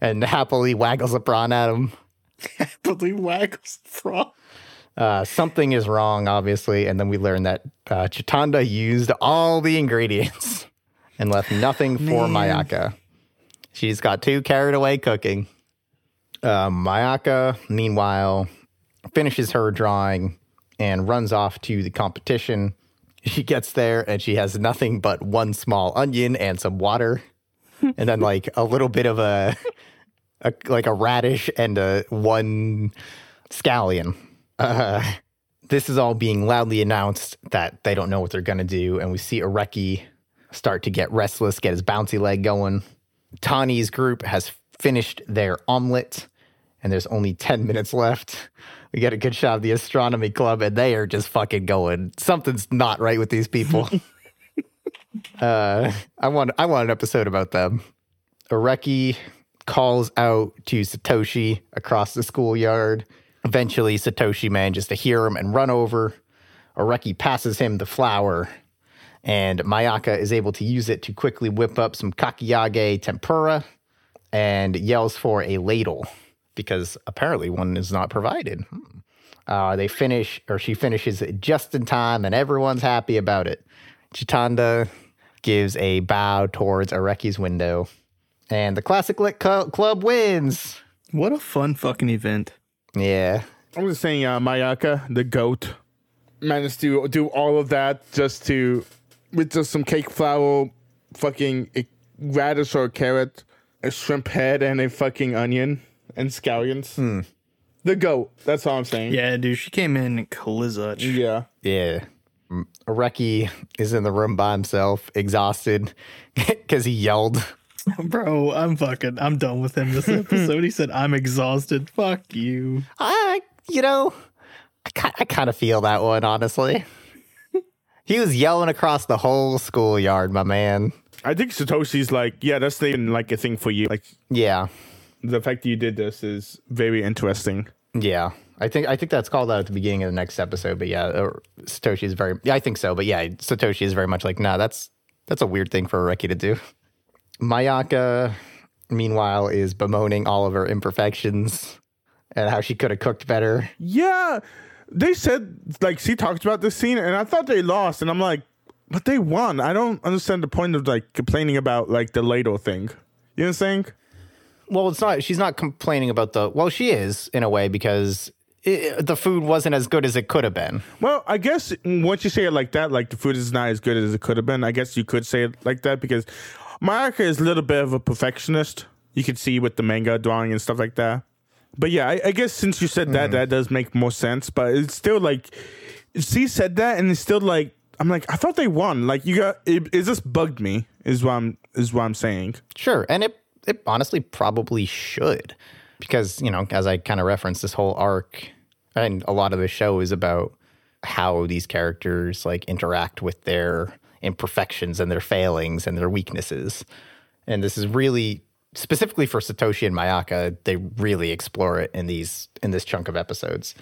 and happily waggles a prawn at him. Happily waggles the frog. Uh, something is wrong, obviously, and then we learn that uh, Chitanda used all the ingredients and left nothing for Man. Mayaka. She's got too carried away cooking. Uh, Mayaka, meanwhile, finishes her drawing and runs off to the competition. She gets there and she has nothing but one small onion and some water, and then like a little bit of a, a like a radish and a one scallion. Uh, this is all being loudly announced that they don't know what they're gonna do, and we see Areki start to get restless, get his bouncy leg going. Tani's group has finished their omelet, and there's only 10 minutes left. We get a good shot of the astronomy club, and they are just fucking going. Something's not right with these people. uh, I want I want an episode about them. Areki calls out to Satoshi across the schoolyard. Eventually, Satoshi manages to hear him and run over. Areki passes him the flour, and Mayaka is able to use it to quickly whip up some kakiage tempura and yells for a ladle because apparently one is not provided. Hmm. Uh, they finish, or she finishes it just in time, and everyone's happy about it. Chitanda gives a bow towards Areki's window, and the Classic Lit Cl- Club wins. What a fun fucking event. Yeah. I'm just saying, uh, Mayaka, the goat, managed to do all of that just to, with just some cake flour, fucking a radish or a carrot, a shrimp head, and a fucking onion and scallions. The goat. That's all I'm saying. Yeah, dude, she came in Kalizuch. Yeah. Yeah. Reki is in the room by himself, exhausted because he yelled. Bro, I'm fucking, I'm done with him this episode. he said, I'm exhausted. Fuck you. I, you know, I, ki- I kind of feel that one, honestly. he was yelling across the whole schoolyard, my man. I think Satoshi's like, yeah, that's the, like a thing for you. Like Yeah. the fact that you did this is very interesting. Yeah. I think I think that's called out at the beginning of the next episode, but yeah, uh, Satoshi is very yeah, I think so, but yeah, Satoshi is very much like, nah, that's that's a weird thing for Areki to do. Mayaka, meanwhile, is bemoaning all of her imperfections and how she could have cooked better. Yeah, they said like she talked about this scene, and I thought they lost, and I'm like, but they won. I don't understand the point of like complaining about like the ladle thing. You know what I'm saying? Well, it's not. She's not complaining about the. Well, she is in a way because it, the food wasn't as good as it could have been. Well, I guess mm, once you say it like that, like the food is not as good as it could have been. I guess you could say it like that because Mayaka is a little bit of a perfectionist. You can see with the manga drawing and stuff like that. But yeah, I, I guess since you said that, hmm. that does make more sense. But it's still like she said that, and it's still like I'm like, I thought they won. Like you got it, it just bugged me. Is what I'm is what I'm saying. Sure. And it, it honestly probably should. Because, you know, as I kind of referenced, this whole arc and a lot of the show is about how these characters like interact with their imperfections and their failings and their weaknesses. And this is really specifically for Satoshi and Mayaka, they really explore it in these in this chunk of episodes.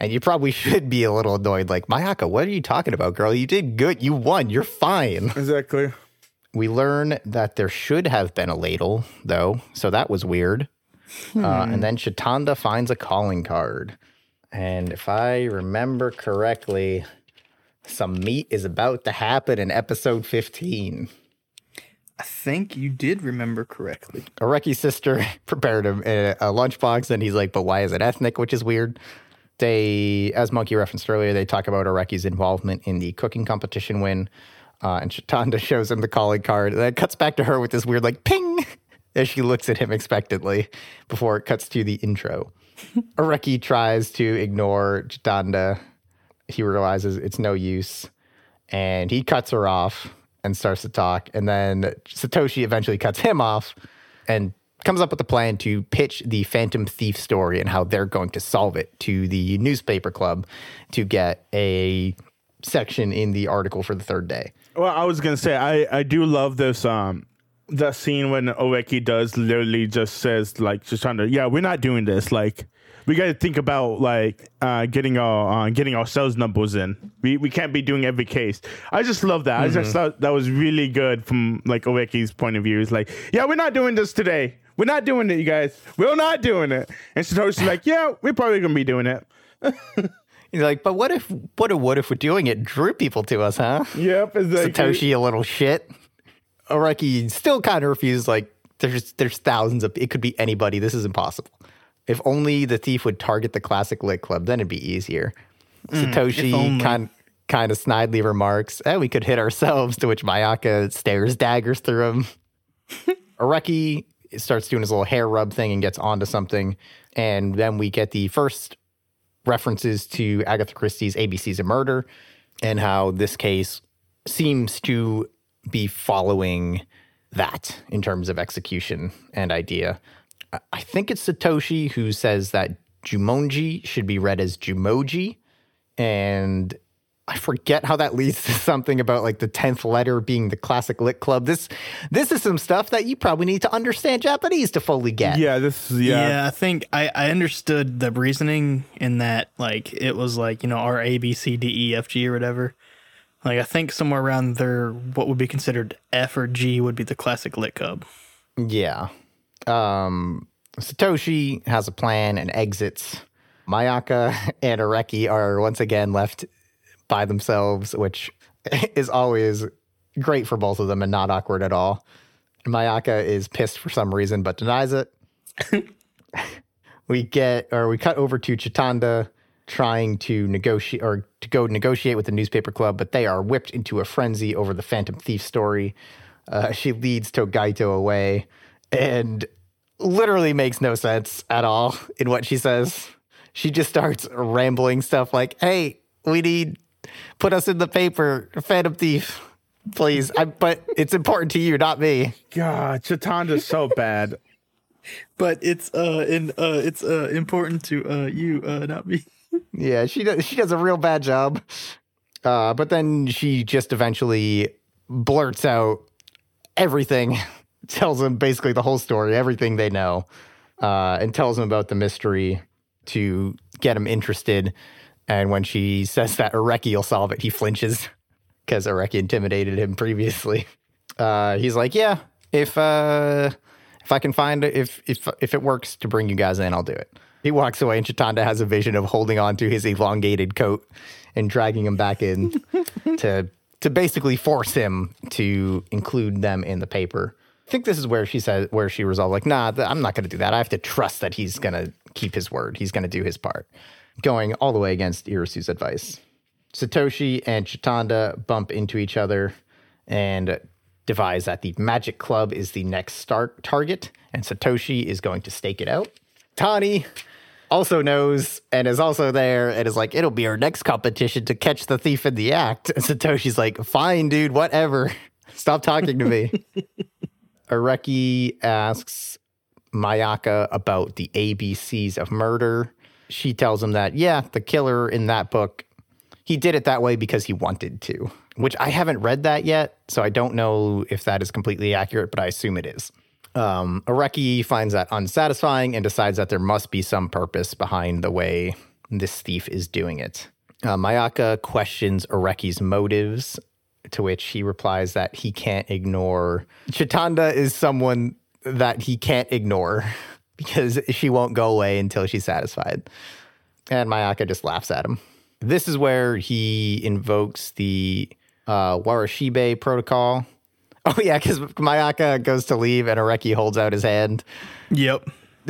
And you probably should be a little annoyed, like, Mayaka, what are you talking about, girl? You did good. You won. You're fine. Exactly. We learn that there should have been a ladle, though, so that was weird. Uh, and then Chitanda finds a calling card. And if I remember correctly, some meat is about to happen in episode 15. I think you did remember correctly. Areki's sister prepared him a, a lunchbox, and he's like, but why is it ethnic? Which is weird. They, as Monkey referenced earlier, they talk about Areki's involvement in the cooking competition win. Uh, and Chitanda shows him the calling card. And then it cuts back to her with this weird, like, ping, as she looks at him expectantly before it cuts to the intro. Areki tries to ignore Chitanda. He realizes it's no use. And he cuts her off and starts to talk. And then Satoshi eventually cuts him off and comes up with a plan to pitch the Phantom Thief story and how they're going to solve it to the newspaper club to get a section in the article for the third day. Well, I was gonna say I I do love this um that scene when Oeki does literally just says like just trying to yeah we're not doing this like we got to think about like uh, getting our uh, getting our sales numbers in. We we can't be doing every case. I just love that. I just thought that was really good from like Oeki's point of view. It's like yeah we're not doing this today. We're not doing it, you guys. We're not doing it. And Satoshi's like yeah we're probably gonna be doing it. He's like, but what if, what if, what if we're doing it drew people to us, huh? Yep. Like, Satoshi, a little shit. Areki still kind of refuses. Like, there's there's thousands of. It could be anybody. This is impossible. If only the thief would target the classic lit club, then it'd be easier. Satoshi kind kind of snidely remarks, "Eh, we could hit ourselves." To which Mayaka stares daggers through him. Areki starts doing his little hair rub thing and gets onto something, and then we get the first references to Agatha Christie's ABCs of Murder and how this case seems to be following that in terms of execution and idea. I- I think it's Satoshi who says that Jumonji should be read as Jumoji. And I forget how that leads to something about like the 10th letter being the classic lit club. This this is some stuff that you probably need to understand Japanese to fully get. yeah this is Yeah. yeah. I think I, I understood the reasoning in that like it was like, you know, our A B C D E F G or whatever. Like I think somewhere around there what would be considered F or G would be the classic lit club. Yeah. Um, Satoshi has a plan and exits. Mayaka and Areki are once again left by themselves, which is always great for both of them and not awkward at all. Mayaka is pissed for some reason but denies it. we get or we cut over to Chitanda trying to negotiate or to go negotiate with the newspaper club, but they are whipped into a frenzy over the Phantom Thief story. Uh, she leads Togaito away and literally makes no sense at all in what she says. She just starts rambling stuff like, "Hey, we need put us in the paper, Phantom Thief, please." I, but it's important to you, not me. God, Chitanda's so bad. But it's uh in uh it's uh important to uh you, uh not me. Yeah, she does. She does a real bad job. Uh, but then she just eventually blurts out everything, tells them basically the whole story, everything they know, uh, and tells them about the mystery to get him interested. And when she says that Areki will solve it, he flinches because Areki intimidated him previously. Uh, he's like, "Yeah, if uh, if I can find it, if if if it works to bring you guys in, I'll do it." He walks away, and Chitanda has a vision of holding on to his elongated coat and dragging him back in to to basically force him to include them in the paper. Think this is where she said where she resolved like, nah, th- I'm not going to do that. I have to trust that he's going to keep his word. He's going to do his part, going all the way against Irisu's advice. Satoshi and Chitanda bump into each other and devise that the Magic Club is the next start target, and Satoshi is going to stake it out. Tani also knows and is also there and is like, it'll be our next competition to catch the thief in the act. And Satoshi's like, fine, dude, whatever. Stop talking to me. Areki asks Mayaka about the ABCs of murder. She tells him that, yeah, the killer in that book, he did it that way because he wanted to, which I haven't read that yet. So I don't know if that is completely accurate, but I assume it is. Um, Areki finds that unsatisfying and decides that there must be some purpose behind the way this thief is doing it. Uh, Mayaka questions Areki's motives, to which he replies that he can't ignore. Chitanda is someone that he can't ignore because she won't go away until she's satisfied. And Mayaka just laughs at him. This is where he invokes the uh, Warashibe protocol. Oh, yeah, because Mayaka goes to leave and Areki holds out his hand. Yep.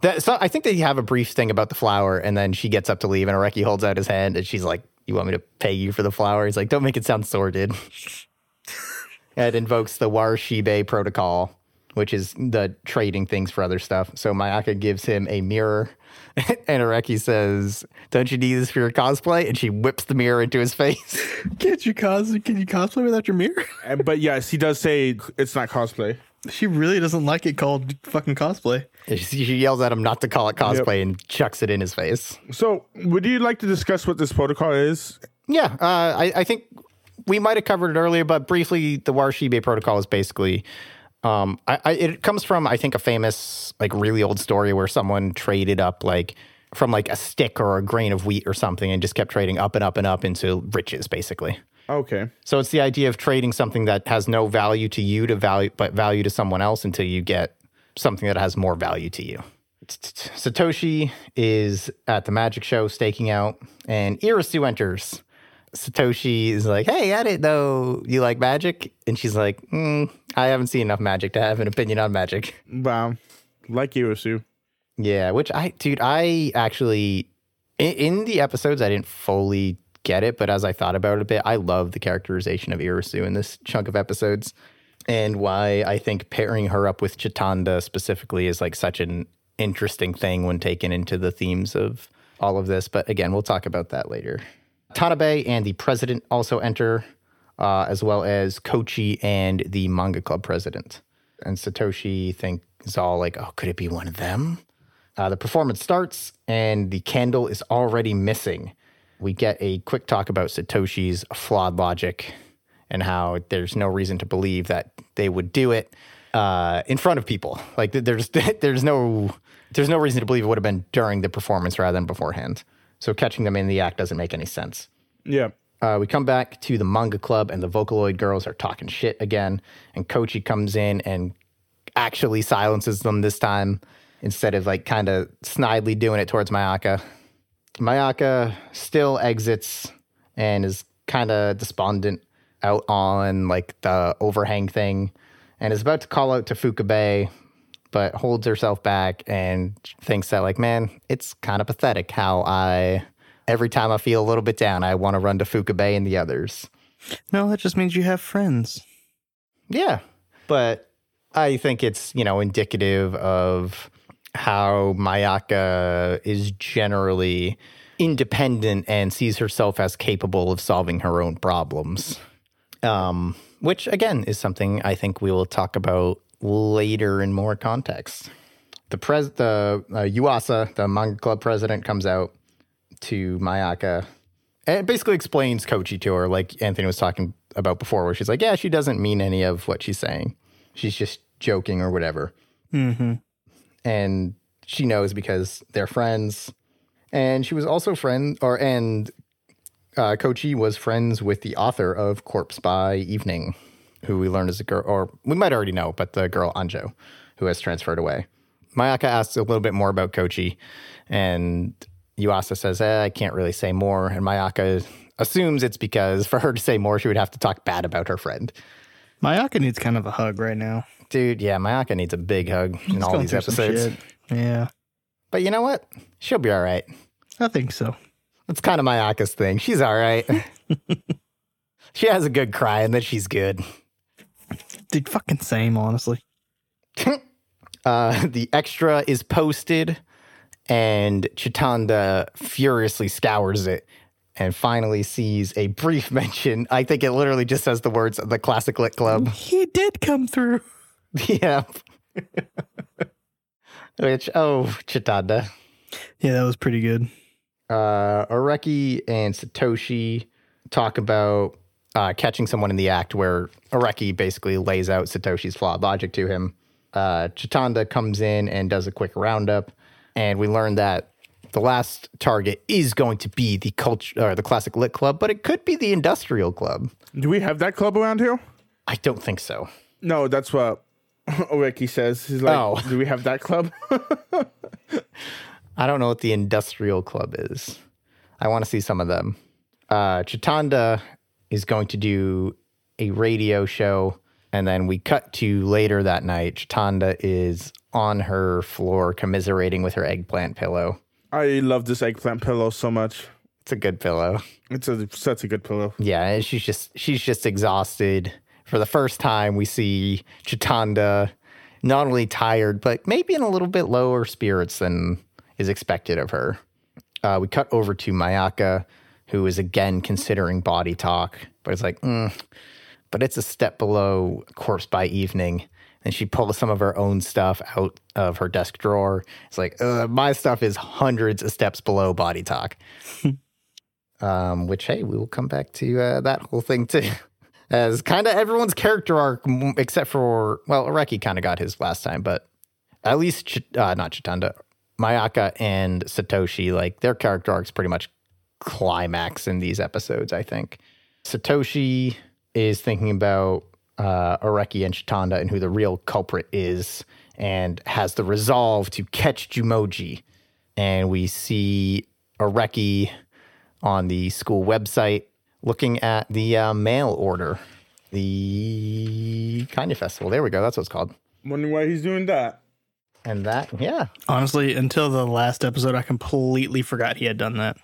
that, so I think they have a brief thing about the flower, and then she gets up to leave, and Areki holds out his hand, and she's like, "You want me to pay you for the flower?" He's like, "Don't make it sound sordid." it invokes the Warashibe protocol, which is the trading things for other stuff. So Mayaka gives him a mirror, and Areki says, "Don't you need this for your cosplay?" And she whips the mirror into his face. Can't you cos? Can you cosplay without your mirror? Uh, But yes, he does say it's not cosplay. She really doesn't like it called fucking cosplay. she she yells at him not to call it cosplay and chucks it in his face. So, would you like to discuss what this protocol is? Yeah, uh, I, I think we might have covered it earlier, but briefly, the Warashibe protocol is basically. Um, I, I, it comes from I think a famous like really old story where someone traded up like from like a stick or a grain of wheat or something and just kept trading up and up and up into riches basically. Okay. So it's the idea of trading something that has no value to you to value but value to someone else until you get something that has more value to you. Satoshi is at the magic show staking out and Irisu enters. Satoshi is like, "Hey, I didn't know you like magic," and she's like, mm, "I haven't seen enough magic to have an opinion on magic." Wow. Like Irisu. Yeah, which I, dude, I actually in, in the episodes I didn't fully get it, but as I thought about it a bit, I love the characterization of Irisu in this chunk of episodes, and why I think pairing her up with Chitanda specifically is like such an interesting thing when taken into the themes of all of this. But again, we'll talk about that later. Tanabe and the president also enter, uh, as well as Kochi and the manga club president. And Satoshi thinks all like, oh, could it be one of them? Uh, the performance starts, and the candle is already missing. We get a quick talk about Satoshi's flawed logic and how there's no reason to believe that they would do it uh, in front of people. Like there's there's no there's no reason to believe it would have been during the performance rather than beforehand. So catching them in the act doesn't make any sense. Yeah. Uh, we come back to the manga club, and the Vocaloid girls are talking shit again. And Kochi comes in and actually silences them this time instead of like kind of snidely doing it towards Mayaka. Mayaka still exits and is kind of despondent out on like the overhang thing and is about to call out to Fukabe, but holds herself back and thinks that like, man, it's kind of pathetic how I every time I feel a little bit down, I want to run to Fukabe and the others. No, that just means you have friends. Yeah. But I think it's, you know, indicative of how Mayaka is generally independent and sees herself as capable of solving her own problems. Um, which again is something I think we will talk about later in more context. The pres the uh, Yuasa, the manga club president, comes out to Mayaka and basically explains Kochi to her, like Anthony was talking about before, where she's like, "Yeah, she doesn't mean any of what she's saying. She's just joking or whatever." Mm-hmm. And she knows because they're friends. And she was also friend, or and uh, Kochi was friends with the author of Corpse by Evening, who we learned is a girl, or we might already know, but the girl Anjo, who has transferred away. Mayaka asks a little bit more about Kochi, and Yuasa says, eh, "I can't really say more." And Mayaka assumes it's because for her to say more, she would have to talk bad about her friend. Mayaka needs kind of a hug right now. Dude, yeah, Mayaka needs a big hug in She's all these episodes. Yeah, But you know what? She'll be all right. I think so. That's kind of Mayaka's thing. She's all right. she has a good cry and then she's good. Dude, fucking same, honestly. Uh, the extra is posted and Chitanda furiously scours it and finally sees a brief mention. I think it literally just says the words the Classic Lit Club. He did come through. yeah. Which, oh, Chitanda. Yeah, that was pretty good. Uh, Areki and Satoshi talk about uh, catching someone in the act where Areki basically lays out Satoshi's flawed logic to him. Uh, Chitanda comes in and does a quick roundup, and we learn that the last target is going to be the culture or the classic lit club, but it could be the industrial club. Do we have that club around here? I don't think so. No, that's what Oreki says. He's like, Oh. do we have that club? I don't know what the industrial club is. I want to see some of them. Uh, Chitanda is going to do a radio show, and then we cut to later that night. Chitanda is on her floor commiserating with her eggplant pillow. I love this eggplant pillow so much. It's a good pillow. It's a such a good pillow. Yeah, and she's just she's just exhausted. For the first time, we see Chitanda not only tired, but maybe in a little bit lower spirits than is expected of her. Uh, we cut over to Mayaka, who is again considering body talk, but it's like, mm, but it's a step below corpse by evening. And she pulls some of her own stuff out of her desk drawer. It's like, my stuff is hundreds of steps below body talk um, which hey, we will come back to uh, that whole thing too. As kind of everyone's character arc, except for well, Areki kind of got his last time, but at least Ch- uh, not Chitanda, Mayaka and Satoshi, like their character arcs pretty much climax in these episodes. I think Satoshi is thinking about uh, and Chitanda and who the real culprit is, and has the resolve to catch Jumoji. And we see Areki on the school website looking at the uh, mail order, the Kanya Festival. There we go. That's what it's called. Wondering why he's doing that. And that, yeah. Honestly, until the last episode, I completely forgot he had done that.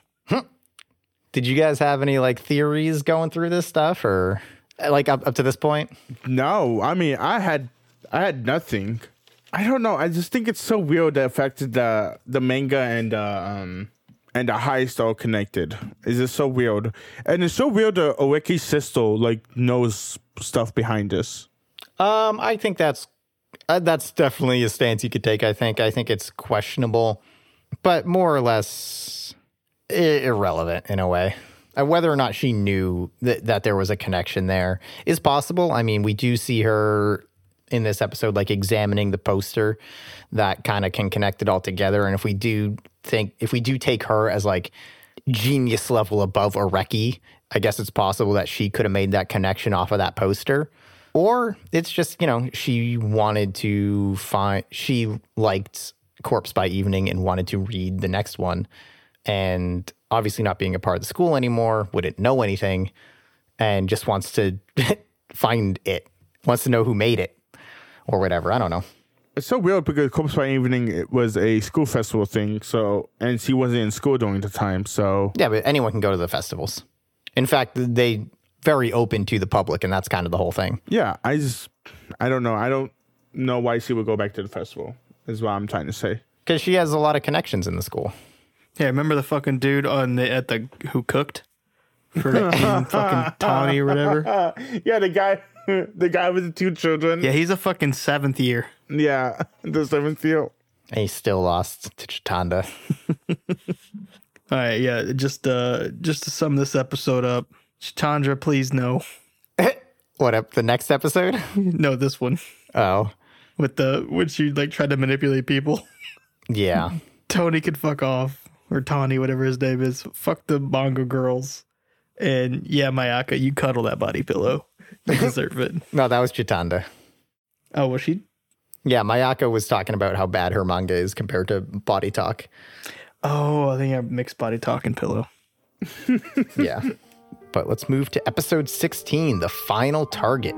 Did you guys have any like theories going through this stuff or like up, up to this point? No, I mean I had I had nothing. I don't know. I just think it's so weird the fact that the the manga and uh, um and the heist are connected. Is it so weird? And it's so weird that Oeki's sister like knows stuff behind this. Um, I think that's uh, that's definitely a stance you could take. I think I think it's questionable, but more or less i- irrelevant in a way. Uh, whether or not she knew that that there was a connection there is possible. I mean, we do see her in this episode like examining the poster that kind of can connect it all together. And if we do think if we do take her as like genius level above Areki, I guess it's possible that she could have made that connection off of that poster. Or it's just, you know, she wanted to find, she liked Corpse by Evening and wanted to read the next one. And obviously, not being a part of the school anymore, wouldn't know anything, and just wants to find it, wants to know who made it or whatever. I don't know. It's so weird because Corpse by Evening it was a school festival thing. So and she wasn't in school during the time. So Yeah, but anyone can go to the festivals. In fact, they very open to the public, and that's kind of the whole thing. yeah, I just I don't know. I don't know why she would go back to the festival. Is what I'm trying to say. Because she has a lot of connections in the school. Yeah, remember the fucking dude on the at the who cooked for fucking Tommy or whatever? yeah, the guy, the guy with the two children. Yeah, he's a fucking seventh year. Yeah, the seventh year. And he still lost to Chitanda. All right, yeah, just uh just to sum this episode up, Chandra, please no. what up? The next episode? No, this one. Oh, With the when she like tried to manipulate people. yeah. Tony could fuck off. Or Tawny, whatever his name is. Fuck the bongo girls. And yeah, Mayaka, you cuddle that body pillow. You deserve it. No, that was Chitanda. Oh, was she? Yeah, Mayaka was talking about how bad her manga is compared to Body Talk. Oh, I think I mixed body talk and pillow. Yeah. but let's move to episode 16, the final target.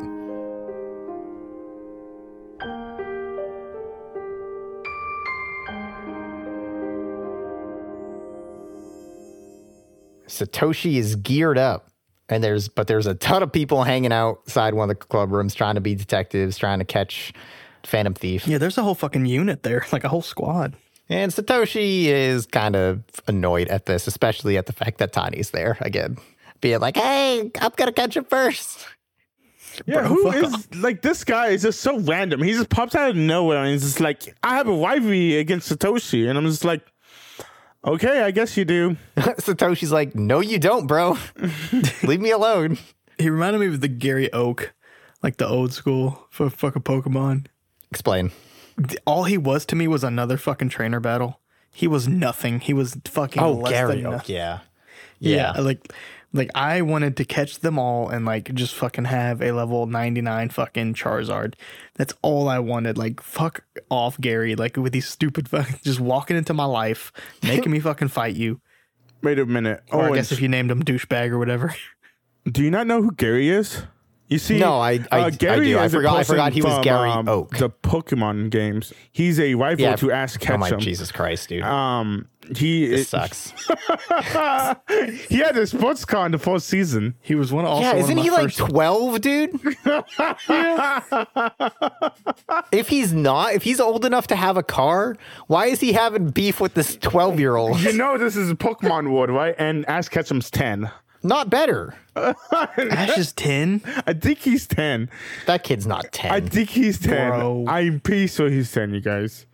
Satoshi is geared up and there's but there's a ton of people hanging outside one of the club rooms trying to be detectives, trying to catch Phantom Thief. Yeah, there's a whole fucking unit there, like a whole squad. And Satoshi is kind of annoyed at this, especially at the fact that Tani's there again. Being like, hey, I'm gonna catch him first. Yeah, Bro, who fuck is like this guy is just so random. He just pops out of nowhere and he's just like, I have a rivalry against Satoshi. And I'm just like, okay, I guess you do. Satoshi's like, no, you don't, bro. Leave me alone. He reminded me of the Gary Oak, like the old school for fucking Pokemon. Explain. All he was to me was another fucking trainer battle. He was nothing. He was fucking. Oh, less Gary. than Oh, nothing. yeah. Yeah. like like I wanted to catch them all and like just fucking have a level 99 fucking Charizard. That's all I wanted. Like fuck off Gary like with these stupid fucking just walking into my life, making me fucking fight you. Wait a minute. Or oh, I guess if you named him douchebag or whatever. do you not know who Gary is? You see, No, I- I- I do. I is forgot- I forgot he was from, Gary um, Oak. The Pokemon games. He's a rival Yeah. to Ash Oh my Jesus Christ, dude. Um, he this is, sucks. he had a sports car in the first season. He was one also yeah, isn't of he like 12, dude? if he's not, if he's old enough to have a car, why is he having beef with this 12 year old? You know this is a Pokemon world, right? And Ash Ketchum's ten. Not better. Ash is 10? I think he's ten. That kid's not 10. I think he's 10. Bro. I'm pretty sure he's 10, you guys.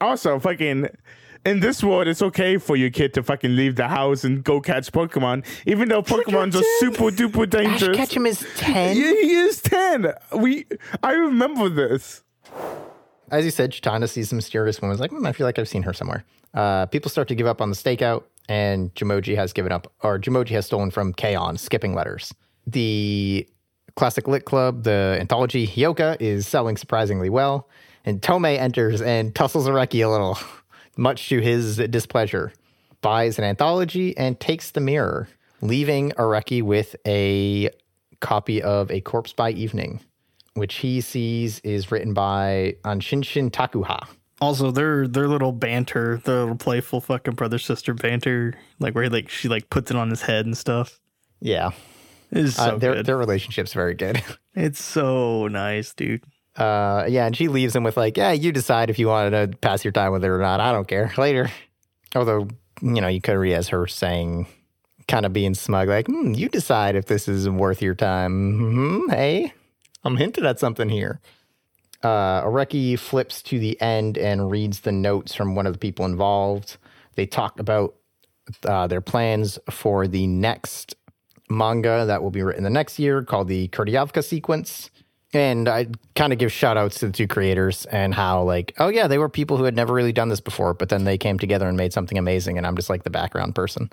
Also, fucking, in this world, it's okay for your kid to fucking leave the house and go catch Pokemon, even though Pokemons are super duper dangerous. Ash dangerous. Ketchum is 10. Yeah, he is 10. We, I remember this. As you said, Chitanda sees some mysterious woman. Is like, hmm, I feel like I've seen her somewhere. Uh, people start to give up on the stakeout, and Jumoji has given up, or Jumoji has stolen from Kaon, skipping letters. The Classic Lit Club, the anthology Hyoka, is selling surprisingly well, and Tomoe enters and tussles Areki a little, much to his displeasure. Buys an anthology and takes the mirror, leaving Areki with a copy of A Corpse by Evening which he sees is written by Anshinshin Takuha. Also, their their little banter, their little playful fucking brother sister banter, like where like she like puts it on his head and stuff. Yeah, Is so uh, their good. their relationship's very good. It's so nice, dude. Uh, yeah, and she leaves him with like, "Yeah, you decide if you want to pass your time with her or not. I don't care. Later." Although you know, you could read as her saying, kind of being smug, like, hmm, "You decide if this is worth your time." hmm Hey, I'm hinted at something here. Uh, Areki flips to the end and reads the notes from one of the people involved. They talk about uh, their plans for the next manga that will be written the next year called the Kudryavka sequence. And I kind of give shout outs to the two creators and how, like, oh, yeah, they were people who had never really done this before, but then they came together and made something amazing. And I'm just like the background person.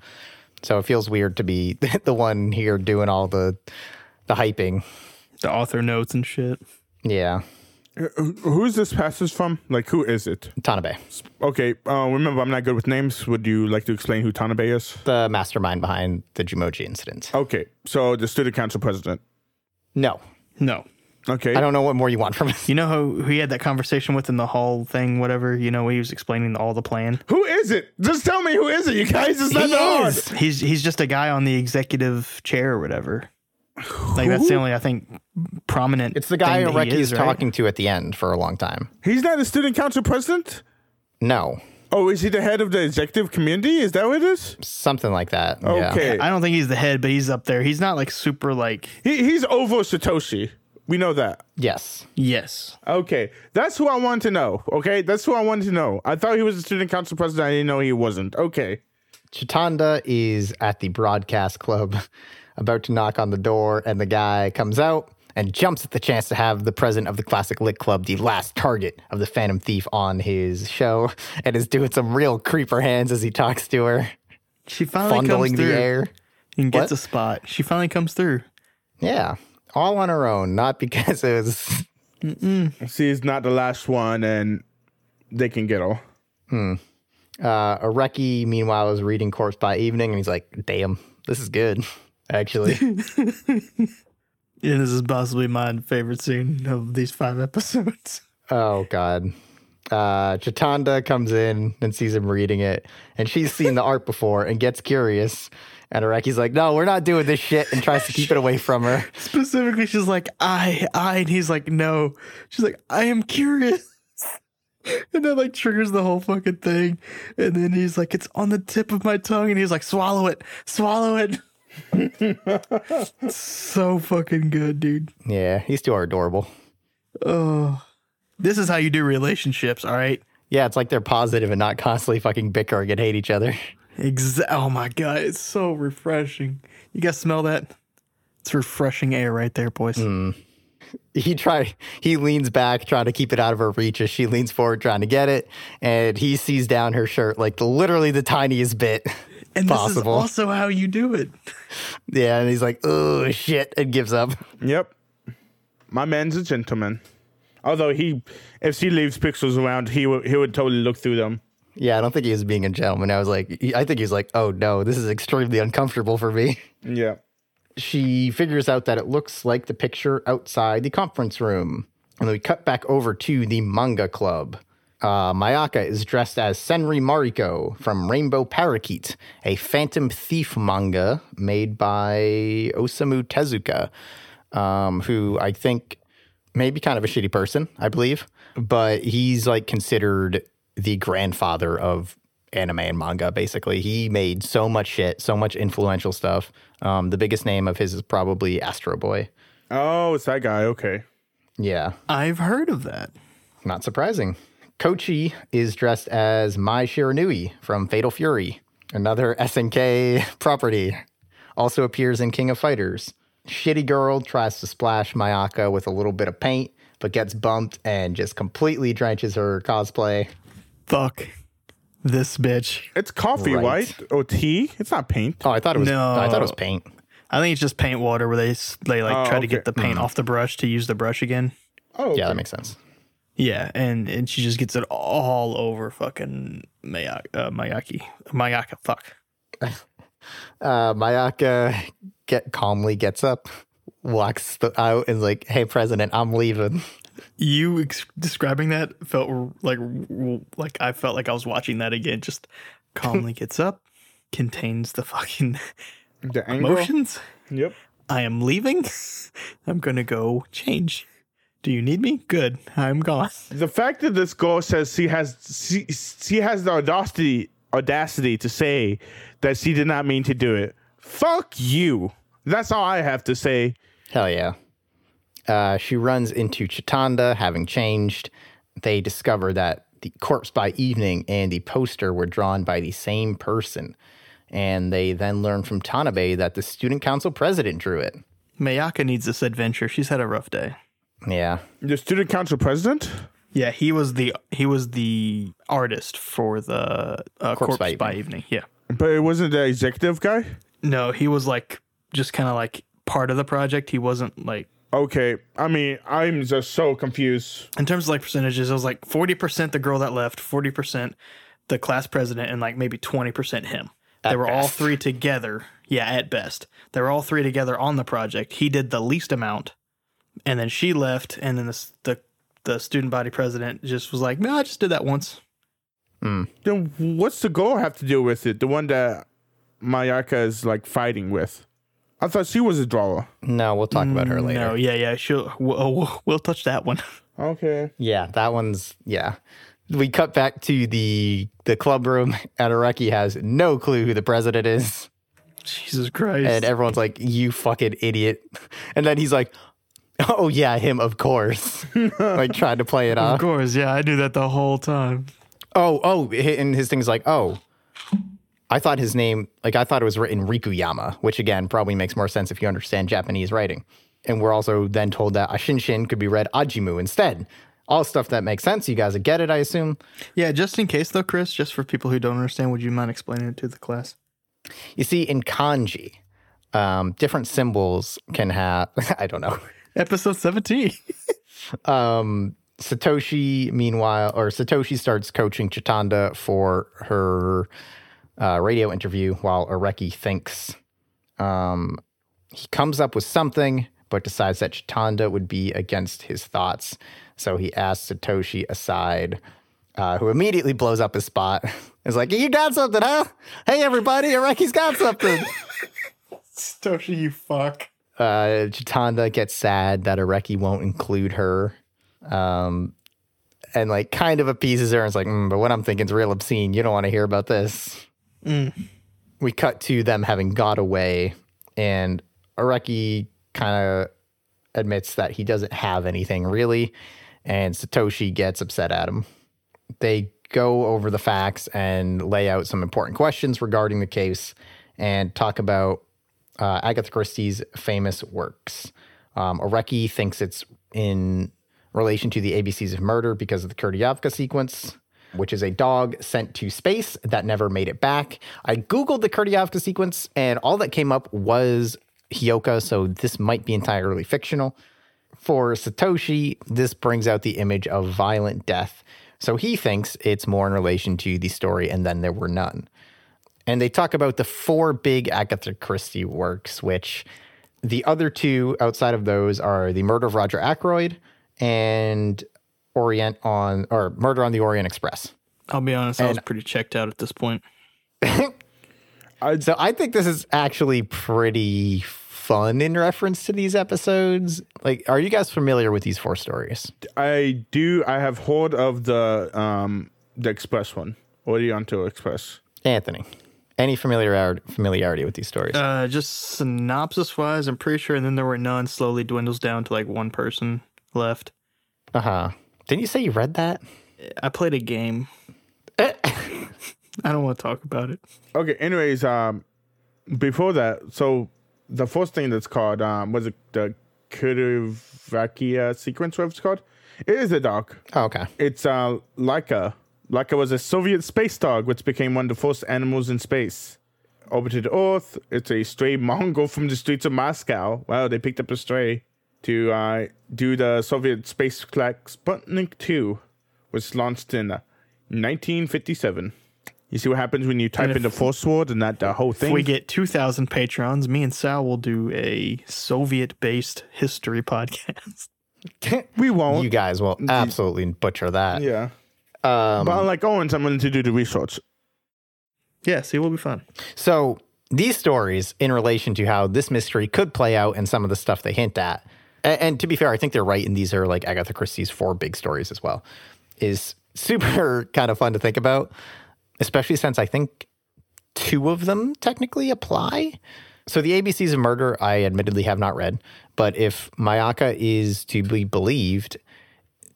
So it feels weird to be the one here doing all the the hyping. The author notes and shit. Yeah. Who- Who's this passage from? Like, who is it? Tanabe, Okay, uh, remember, I'm not good with names. Would you like to explain who Tanabe is? the mastermind behind the Jumoji incident. Okay, so the student council president. No, No. Okay. I don't know what more you want from us. You know who, who he had that conversation with in the hall thing, whatever, you know, he was explaining all the plan? Who is it? Just tell me who is it, you guys. It's not He hard. is. He's he's just a guy on the executive chair or whatever. Like that's the only I think prominent. It's the guy thing that is is right? talking to at the end for a long time. He's not the student council president? No, Oh, is he the head of the executive community? Is that what it is? something like that. Yeah. Okay. I don't think he's the head, but he's up there. He's not like super like He, he's over Satoshi. We know that. Yes. yes. Okay. That's who I wanted to know. Okay. That's who I wanted to know. I thought he was the student council president. I didn't know he wasn't. Okay. Chitanda is at the broadcast club about to knock on the door, and the guy comes out and jumps at the chance to have the president of the Classic Lit Club, the last target of the Phantom Thief, on his show, and is doing some real creeper hands as he talks to her, She finally fondling comes the through air. and gets What? a spot. She finally comes through. Yeah, all on her own, not because it was. See, he's not the last one, and they can get her. Uh, Areki, meanwhile, is reading Corpse by Evening, and he's like, damn, this is good, actually. Yeah, this is possibly my favorite scene of these five episodes. Oh God. Uh Chitanda comes in and sees him reading it, and she's seen the art before and gets curious. And Areki's like, no, we're not doing this shit, and tries to keep it away from her. Specifically, she's like, I, I, and he's like, no. She's like, I am curious. And that like triggers the whole fucking thing. And then he's like, it's on the tip of my tongue. And he's like, swallow it, swallow it. So fucking good, dude. Yeah, these two are adorable. Oh, this is how you do relationships, all right? Yeah, it's like they're positive and not constantly fucking bickering and hate each other. Exa- oh my god, it's so refreshing. You guys smell that? It's refreshing air right there, boys. Hmm. He try he leans back trying to keep it out of her reach as she leans forward trying to get it, and he sees down her shirt like literally the tiniest bit and this is also how you do it. yeah, and he's like, "Oh shit," and gives up. Yep. My man's a gentleman. Although he, if she leaves pixels around, he would he would totally look through them. Yeah, I don't think he was being a gentleman. I was like, I think he's like, "Oh no, this is extremely uncomfortable for me." Yeah. she figures out that it looks like the picture outside the conference room. And then we cut back over to the manga club. Uh, Mayaka is dressed as Senri Mariko from Rainbow Parakeet, a phantom thief manga made by Osamu Tezuka, um, who I think may be kind of a shitty person, I believe, but he's like considered the grandfather of anime and manga, basically. He made so much shit, so much influential stuff. Um, the biggest name of his is probably Astro Boy. Oh, it's that guy. Okay. Yeah, I've heard of that. not surprising. Kochi is dressed as Mai Shiranui from Fatal Fury, another SNK property. Also appears in King of Fighters. Shitty girl tries to splash Mayaka with a little bit of paint, but gets bumped and just completely drenches her cosplay. Fuck this bitch. It's coffee, Right. right? Or tea? It's not paint. Oh, I thought it was. No. I thought it was paint. I think it's just paint water where they they like Oh, try to get the paint mm-hmm. off the brush to use the brush again. Oh, Yeah, that makes sense. Yeah, and and she just gets it all over fucking Mayaki. Uh, Mayaki. Mayaka. Fuck. Uh, Mayaka get calmly gets up, walks the, out, and is like, "Hey, President, I'm leaving." You ex- describing that felt like like I felt like I was watching that again. Just calmly gets up, contains the fucking the angle. emotions. Yep. I am leaving. I'm gonna go change. Do you need me? Good. I'm gone. The fact that this girl says she has she, she has the audacity audacity to say that she did not mean to do it. Fuck you. That's all I have to say. Hell yeah. Uh, she runs into Chitanda, having changed. They discover that the corpse by evening and the poster were drawn by the same person. And they then learn from Tanabe that the student council president drew it. Mayaka needs this adventure. She's had a rough day. Yeah. The student council president? Yeah, he was the he was the artist for the uh, Corpse, by by, evening. Yeah. But it wasn't the executive guy? No, he was like just kind of like part of the project. He wasn't like Okay. I mean, I'm just so confused. in terms of like percentages. It was like forty percent the girl that left, forty percent the class president, and like maybe twenty percent him. they were all three together. Yeah, at best, they were all three together on the project. He did the least amount, and then she left, and then the the, the student body president just was like, "No, I just did that once." Hmm. Then what's the goal have to do with it? The one that Mayaka is like fighting with. I thought she was a drawer. No, we'll talk about her mm, later. No, yeah, yeah, she'll we'll, oh, we'll, we'll touch that one. Okay. Yeah, that one's yeah. We cut back to the the club room, and Areki has no clue who the president is, Jesus Christ! and everyone's like, "You fucking idiot!" And then he's like, "Oh yeah, him, of course." like trying to play it off. of course, yeah, I knew that the whole time. Oh, oh, and his thing's like, "Oh, I thought his name, like I thought it was written Rikuyama, which again probably makes more sense if you understand Japanese writing." And we're also then told that Ashinshin could be read Ajimu instead. All stuff that makes sense. You guys get it, I assume. Yeah, just in case though, Chris, just for people who don't understand, would you mind explaining it to the class? You see, in kanji, um, different symbols can have, I don't know. Episode seventeen. Um, Satoshi, meanwhile, or Satoshi starts coaching Chitanda for her uh, radio interview while Areki thinks. Um, he comes up with something, but decides that Chitanda would be against his thoughts. So he asks Satoshi aside, uh, who immediately blows up his spot. Is like, You got something, huh? Hey, everybody, Areki's got something. Toshi, you fuck. Uh, Chitanda gets sad that Areki won't include her. Um, and like kind of appeases her and it's like, mm, but what I'm thinking is real obscene. You don't want to hear about this. We cut to them having got away, and Areki kind of admits that he doesn't have anything really, and Satoshi gets upset at him. They go over the facts and lay out some important questions regarding the case and talk about uh, Agatha Christie's famous works. Um, thinks it's in relation to the ABCs of murder because of the Kudryavka sequence, which is a dog sent to space that never made it back. I Googled the Kudryavka sequence and all that came up was Hyoka, so this might be entirely fictional. For Satoshi, this brings out the image of violent death. So he thinks it's more in relation to the story, and then there were none. And they talk about the four big Agatha Christie works, which the other two outside of those are The Murder of Roger Ackroyd and Orient on, or Murder on the Orient Express. I'll be honest, I was pretty checked out at this point. So I think this is actually pretty fun in reference to these episodes. Like, are you guys familiar with these four stories? I do. I have heard of the um the express one, Orient to Express. Anthony, any familiarity familiarity with these stories? Uh, just synopsis wise, I'm pretty sure. And then there were none. Slowly dwindles down to like one person left. Uh huh. Didn't you say you read that? I played a game. I don't want to talk about it. Okay. Anyways, um, before that, so the first thing that's called um was it the Kurvakia sequence? What it's called? It is a dog. Oh, okay. It's uh Laika. Laika was a Soviet space dog, which became one of the first animals in space. Orbited Earth. It's a stray Mongol from the streets of Moscow. Wow, they picked up a stray to uh, do the Soviet space flight Sputnik 2, which launched in uh, 1957. You see what happens when you type in the first word and not the whole If thing? we get 2,000 patrons, me and Sal will do a Soviet based history podcast. we won't. You guys will absolutely butcher that. yeah. Um, but unlike Owens, I'm willing to do the research. Yeah, see, it will be fun. So these stories, in relation to how this mystery could play out and some of the stuff they hint at, and, and to be fair, I think they're right, and these are like Agatha Christie's four big stories as well, is super kind of fun to think about, especially since I think two of them technically apply. So the ABCs of Murder, I admittedly have not read, but if Mayaka is to be believed,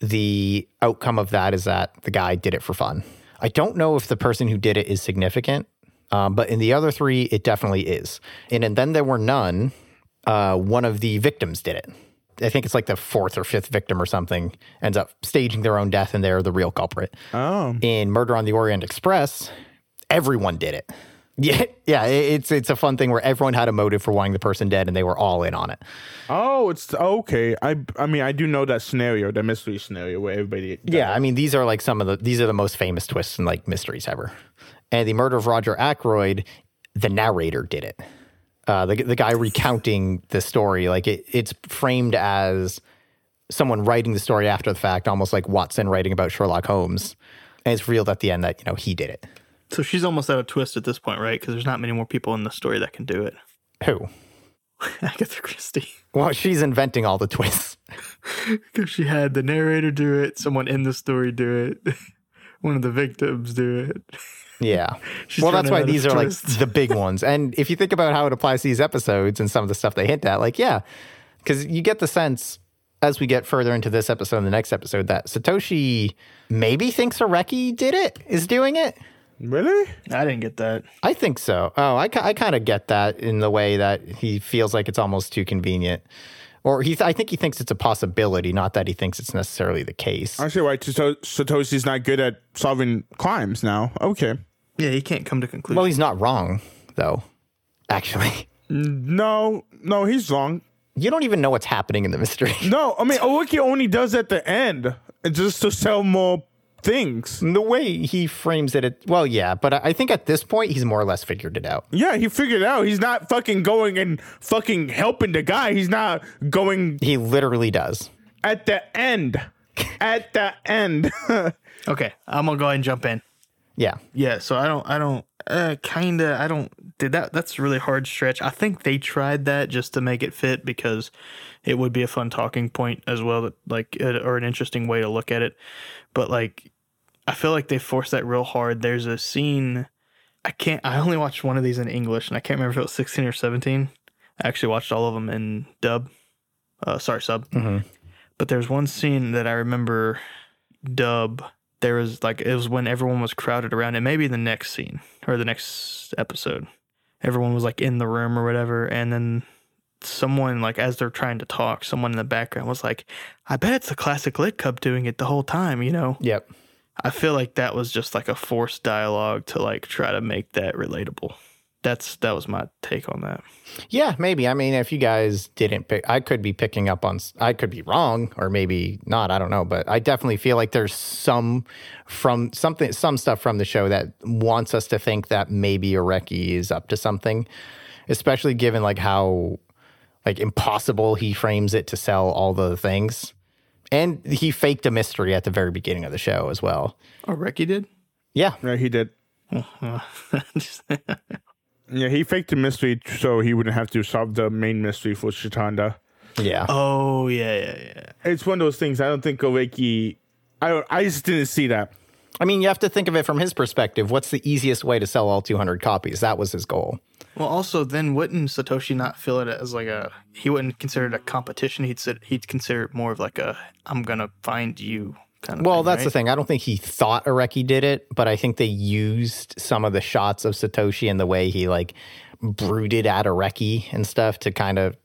the outcome of that is that the guy did it for fun. I don't know if the person who did it is significant, um, but in the other three, it definitely is. And, and then there were none. Uh, one of the victims did it. I think it's like the fourth or fifth victim or something ends up staging their own death, and they're the real culprit. Oh. In Murder on the Orient Express, everyone did it. Yeah, yeah, it's it's a fun thing where everyone had a motive for wanting the person dead, and they were all in on it. Oh, it's okay. I I mean, I do know that scenario, the mystery scenario where everybody. Yeah, I mean, these are like some of the these are the most famous twists and like mysteries ever. And the murder of Roger Ackroyd, the narrator did it. Uh, the the guy recounting the story, like it, it's framed as someone writing the story after the fact, almost like Watson writing about Sherlock Holmes. And it's revealed at the end that you know he did it. So she's almost at a twist at this point, right? Because there's not many more people in the story that can do it. Who? Agatha Christie. Well, she's inventing all the twists. Because she had the narrator do it, someone in the story do it, one of the victims do it. Yeah. Well, that's why these of are like the big ones. And if you think about how it applies to these episodes and some of the stuff they hint at, like, yeah, because you get the sense as we get further into this episode and the next episode that Satoshi maybe thinks Areki did it, is doing it. Really? I didn't get that. I think so. Oh, I, I kind of get that in the way that he feels like it's almost too convenient. Or he, I think he thinks it's a possibility, not that he thinks it's necessarily the case. I see why Sato- Satoshi's not good at solving crimes now. Okay. Yeah, he can't come to conclusion. Well, he's not wrong, though, actually. No, no, he's wrong. You don't even know what's happening in the mystery. No, I mean, Owiki only does at the end, just to sell more things. the way he frames it, it, well, yeah, but I I think at this point he's more or less figured it out. Yeah, he figured it out. He's not fucking going and fucking helping the guy. He's not going He literally does. at the end. At the end. okay, I'm gonna go ahead and jump in. Yeah. Yeah, so I don't, I don't, uh, kind of, I don't. Did that? That's a really hard stretch. I think they tried that just to make it fit because it would be a fun talking point as well, that like, uh, or an interesting way to look at it. But like, I feel like they forced that real hard. There's a scene. I can't. I only watched one of these in English, and I can't remember if it was 16 or 17. I actually watched all of them in dub. Uh, sorry, sub. Mhm. But there's one scene that I remember dub. There was like it was when everyone was crowded around it. Maybe the next scene or the next episode, everyone was like in the room or whatever, and then someone like as they're trying to talk, someone in the background was like, "I bet it's the classic Lit Cup doing it the whole time," you know. Yep. I feel like that was just like a forced dialogue to like try to make that relatable. That's that was my take on that. Yeah, maybe. I mean, if you guys didn't pick, I could be picking up on, I could be wrong or maybe not. I don't know. But I definitely feel like there's some from something, some stuff from the show that wants us to think that maybe Areki is up to something, especially given like how like impossible he frames it to sell all the things. And he faked a mystery at the very beginning of the show as well. Oh, Ricky did. Yeah. Yeah, he did. Yeah, he faked the mystery so he wouldn't have to solve the main mystery for Chitanda. Yeah. oh yeah, yeah, yeah. It's one of those things. I don't think Oweki. I I just didn't see that. I mean, you have to think of it from his perspective. What's the easiest way to sell all 200 copies? That was his goal. Well, also, then wouldn't Satoshi not feel it as like a? He wouldn't consider it a competition. He'd said he'd consider it more of like a "I'm gonna find you" kind of. Well, thing, that's the thing. I don't think he thought Areki did it, but I think they used some of the shots of Satoshi and the way he like brooded at Areki and stuff to kind of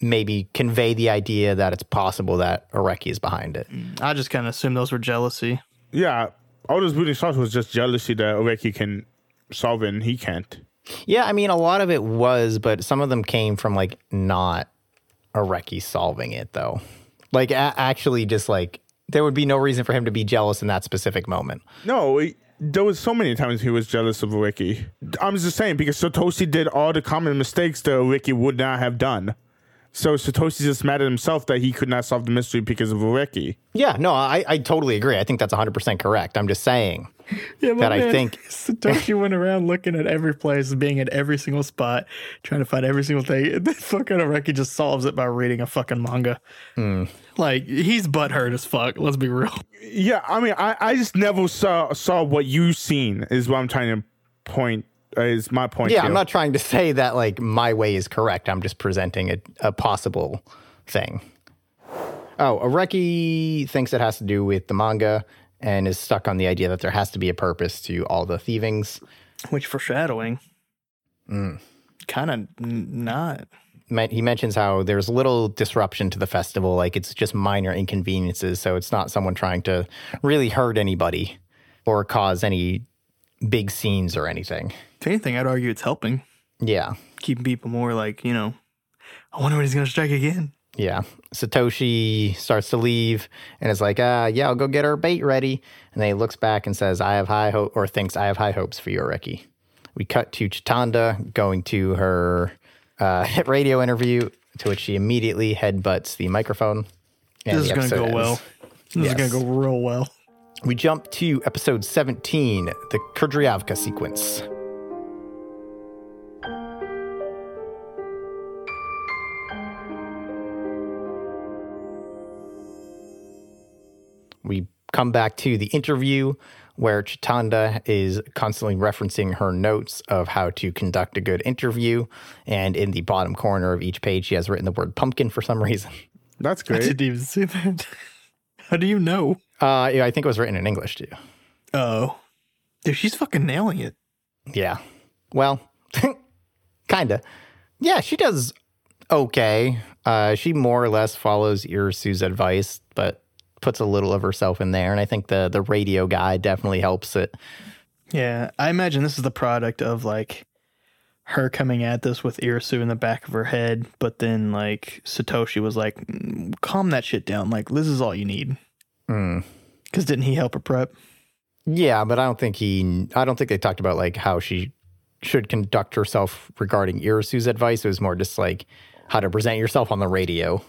maybe convey the idea that it's possible that Areki is behind it. Mm, I just kind of assume those were jealousy. Yeah, all those brooding shots was just jealousy that Oweki can solve it and he can't. Yeah, I mean, a lot of it was, but some of them came from like not Areki solving it though. Like a- actually, just like there would be no reason for him to be jealous in that specific moment. No, he, there was so many times he was jealous of Ricky. I'm just saying because Satoshi did all the common mistakes that Ricky would not have done. So Satoshi's just mad at himself that he could not solve the mystery because of Oweki. Yeah, no, I, I totally agree. I think that's 100% correct. I'm just saying Yeah, that I think Satoshi went around looking at every place, being at every single spot, trying to find every single thing. And then fucking Areki just solves it by reading a fucking manga. Hmm. Like he's butthurt as fuck. Let's be real. Yeah, I mean, I, I just never saw saw what you seen is what I'm trying to point. Uh, is my point? Yeah, here. I'm not trying to say that like my way is correct. I'm just presenting a, a possible thing. Oh, Areki thinks it has to do with the manga and is stuck on the idea that there has to be a purpose to all the thievings. Which foreshadowing. Kind of not. He mentions how there's little disruption to the festival, like it's just minor inconveniences. So it's not someone trying to really hurt anybody or cause any big scenes or anything. If anything, I'd argue it's helping. Yeah. Keeping people more like, you know, I wonder when he's gonna strike again. Yeah. Satoshi starts to leave and is like, uh, yeah, I'll go get our bait ready. And then he looks back and says, I have high hope or thinks I have high hopes for you, Reki. We cut to Chitanda going to her uh, radio interview, to which she immediately headbutts the microphone. and This is gonna go ends. well. This Yes. is gonna go real well. We jump to episode 17, the Kudryavka sequence. We come back to the interview where Chitanda is constantly referencing her notes of how to conduct a good interview. And in the bottom corner of each page, she has written the word pumpkin for some reason. That's I great. didn't even see that. How do you know? Uh, yeah, I think it was written in English too. Oh, dude, she's fucking nailing it. Yeah. Well, kinda. Yeah, she does okay. Uh, she more or less follows Irisu's advice, but puts a little of herself in there. And I think the the radio guy definitely helps it. Yeah, I imagine this is the product of like her coming at this with Irisu in the back of her head, but then like Satoshi was like, "Mm, "Calm that shit down. Like this is all you need." Hmm. Because didn't he help her prep? Yeah, but I don't think he. I don't think they talked about like how she should conduct herself regarding Irisu's advice. It was more just like how to present yourself on the radio.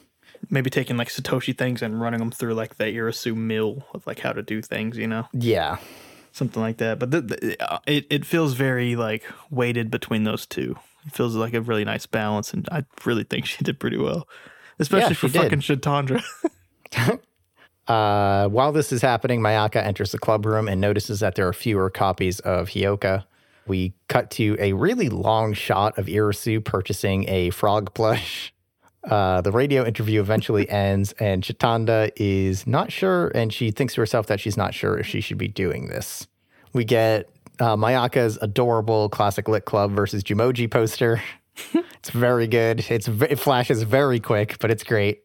Maybe taking like Satoshi things and running them through like the Irisu mill of like how to do things. You know? Yeah. something like that. But the, the, uh, it it feels very like weighted between those two. It feels like a really nice balance, and I really think she did pretty well, especially Yeah, for did. fucking Shatandra. Uh, while this is happening, Mayaka enters the club room and notices that there are fewer copies of Hyoka. We cut to a really long shot of Irisu purchasing a frog plush. Uh, the radio interview eventually ends, and Chitanda is not sure, and she thinks to herself that she's not sure if she should be doing this. We get uh, Mayaka's adorable classic lit club versus Jumoji poster. it's very good. It's it flashes very quick, but it's great.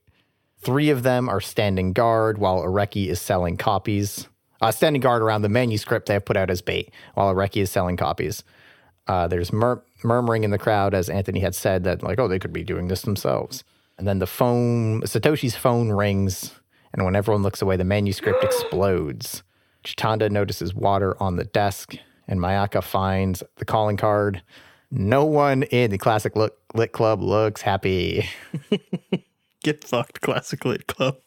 Three of them are standing guard while Areki is selling copies. Uh, standing guard around the manuscript they have put out as bait while Areki is selling copies. Uh, there's mur- murmuring in the crowd, as Anthony had said, that, like, oh, they could be doing this themselves. And then the phone, Satoshi's phone rings, and when everyone looks away, the manuscript explodes. Chitanda notices water on the desk, and Mayaka finds the calling card. No one in the classic look, lit club looks happy. Get fucked, classic lit club.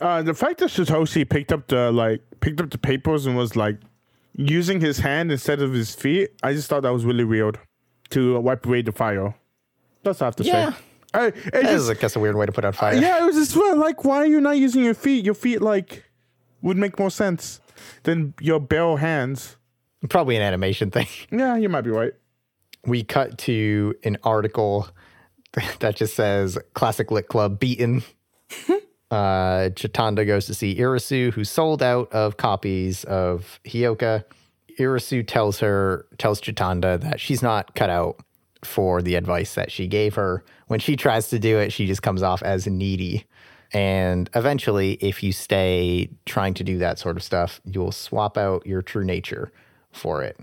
Uh, the fact that Satoshi picked up the like picked up the papers and was like using his hand instead of his feet, I just thought that was really weird to wipe away the fire. That's all I have to Yeah. say. I, That just, is, I guess, a weird way to put out fire. yeah, it was just like, why are you not using your feet? Your feet like would make more sense than your bare hands. Probably an animation thing. Yeah, you might be right. We cut to an article that just says Classic Lit Club beaten. uh, Chitanda goes to see Irisu, who sold out of copies of Hyoka. Irisu tells her, tells Chitanda that she's not cut out for the advice that she gave her. When she tries to do it, she just comes off as needy. And eventually, if you stay trying to do that sort of stuff, you'll swap out your true nature for it.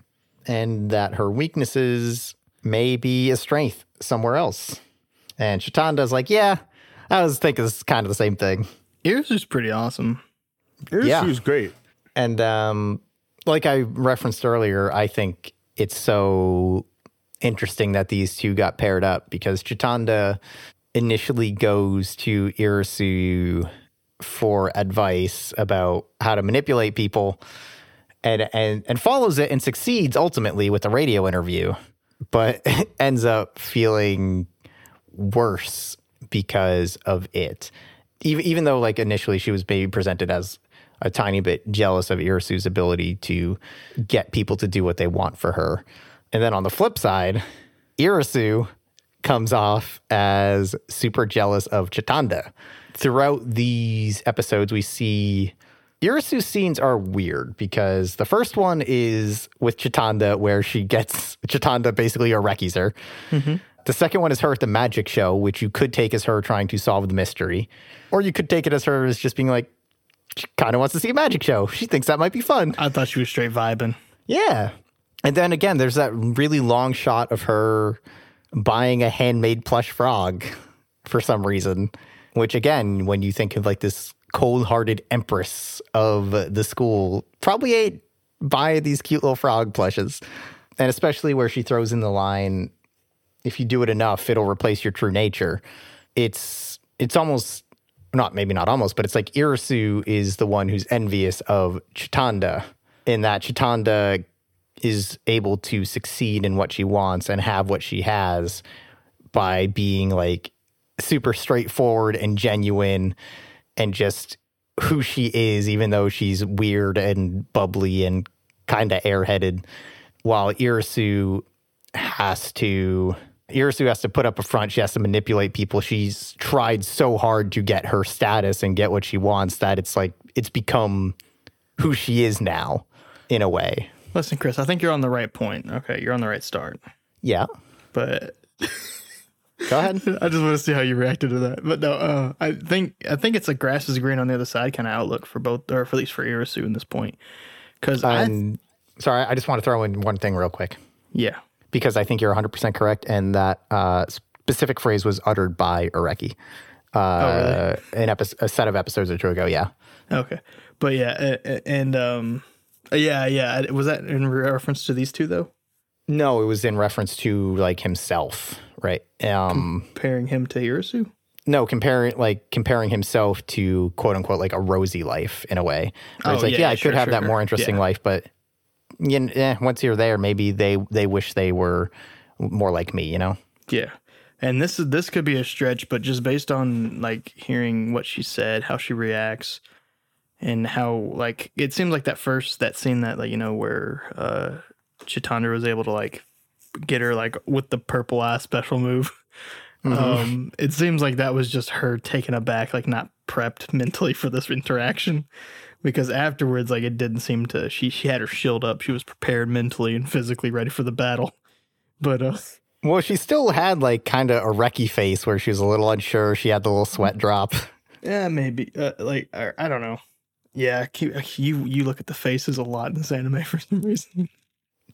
And that her weaknesses may be a strength somewhere else. And Chitanda's like, yeah, I was thinking it's kind of the same thing. Yours is pretty awesome. It Yeah. was great. And um, like I referenced earlier, I think it's so interesting that these two got paired up because Chitanda initially goes to Irisu for advice about how to manipulate people and and and follows it and succeeds ultimately with a radio interview, but ends up feeling worse because of it. Even even though like initially she was maybe presented as a tiny bit jealous of Irisu's ability to get people to do what they want for her. And then on the flip side, Irisu comes off as super jealous of Chitanda. Throughout these episodes, we see Irisu's scenes are weird because the first one is with Chitanda, where she gets Chitanda basically Arekis her. Mm-hmm. The second one is her at the magic show, which you could take as her trying to solve the mystery, or you could take it as her as just being like, she kind of wants to see a magic show. She thinks that might be fun. I thought she was straight vibing. Yeah. And then again, there's that really long shot of her buying a handmade plush frog for some reason, which again, when you think of like this cold hearted empress of the school, probably ain't buy these cute little frog plushes. And especially where she throws in the line, if you do it enough, it'll replace your true nature. It's it's almost not maybe not almost, but it's like Irisu is the one who's envious of Chitanda in that Chitanda is able to succeed in what she wants and have what she has by being like super straightforward and genuine and just who she is, even though she's weird and bubbly and kind of airheaded, while Irisu has to Irisu has to put up a front. She has to manipulate people. She's tried so hard to get her status and get what she wants that it's like it's become who she is now in a way. Listen, Chris, I think you're on the right point. Okay, you're on the right start. Yeah. But Go ahead. I just want to see how you reacted to that. But no, uh, I think I think it's a grass is green on the other side kind of outlook for both, or for at least for Irisu in this point. Because I, And sorry, I just want to throw in one thing real quick yeah, because I think you're 100% correct. And that uh, specific phrase was uttered by Areki. Uh, an epi- a set of episodes or two ago. Yeah. okay, but yeah, and um, yeah, yeah, was that in reference to these two though? No, it was in reference to like himself, right? Um, Pairing him to Irisu. no, comparing like comparing himself to quote unquote like a rosy life in a way. Where it's Oh, like, yeah, yeah, I sure, could have sure, that more interesting Yeah. life, but you know, eh, once you're there, maybe they they wish they were more like me. You know. Yeah. And this is this could be a stretch, but just based on like hearing what she said, how she reacts, and how like it seems like that first that scene that like you know where uh Chitandra was able to like get her like with the purple eye special move. Um, it seems like that was just her taken aback, like not prepped mentally for this interaction. Because afterwards, like it didn't seem to she she had her shield up. She was prepared mentally and physically ready for the battle. But uh Well, she still had like kind of a wrecky face where she was a little unsure. She had the little sweat drop. Yeah, maybe. Uh, like I, I don't know. Yeah, you you look at the faces a lot in this anime for some reason.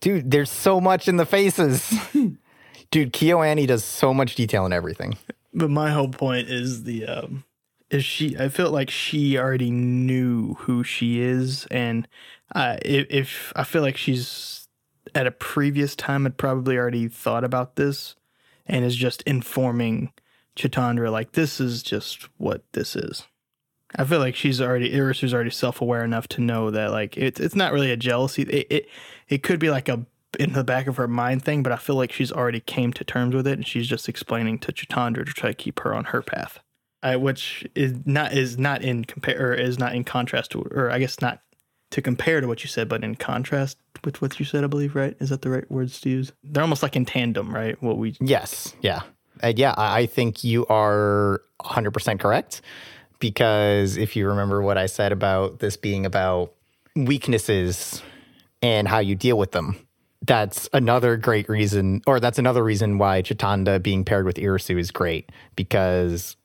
Dude, there's so much in the faces. Dude, KyoAni does so much detail in everything. But my whole point is the um is she I felt like she already knew who she is and uh if, if I feel like she's at a previous time had probably already thought about this and is just informing Chitandra like this is just what this is. I feel like she's already Irisu's already self aware enough to know that like it's it's not really a jealousy. It, it it could be like a in the back of her mind thing, but I feel like she's already came to terms with it, and she's just explaining to Chitandra to try to keep her on her path, uh, which is not is not in compare or is not in contrast to, or I guess not to compare to what you said, but in contrast with what you said, I believe. Right? Is that the right words to use? They're almost like in tandem, right? What we Yes. Yeah. And yeah, I I think you are 100% correct because if you remember what I said about this being about weaknesses and how you deal with them, that's another great reason, or that's another reason why Chitanda being paired with Irisu is great because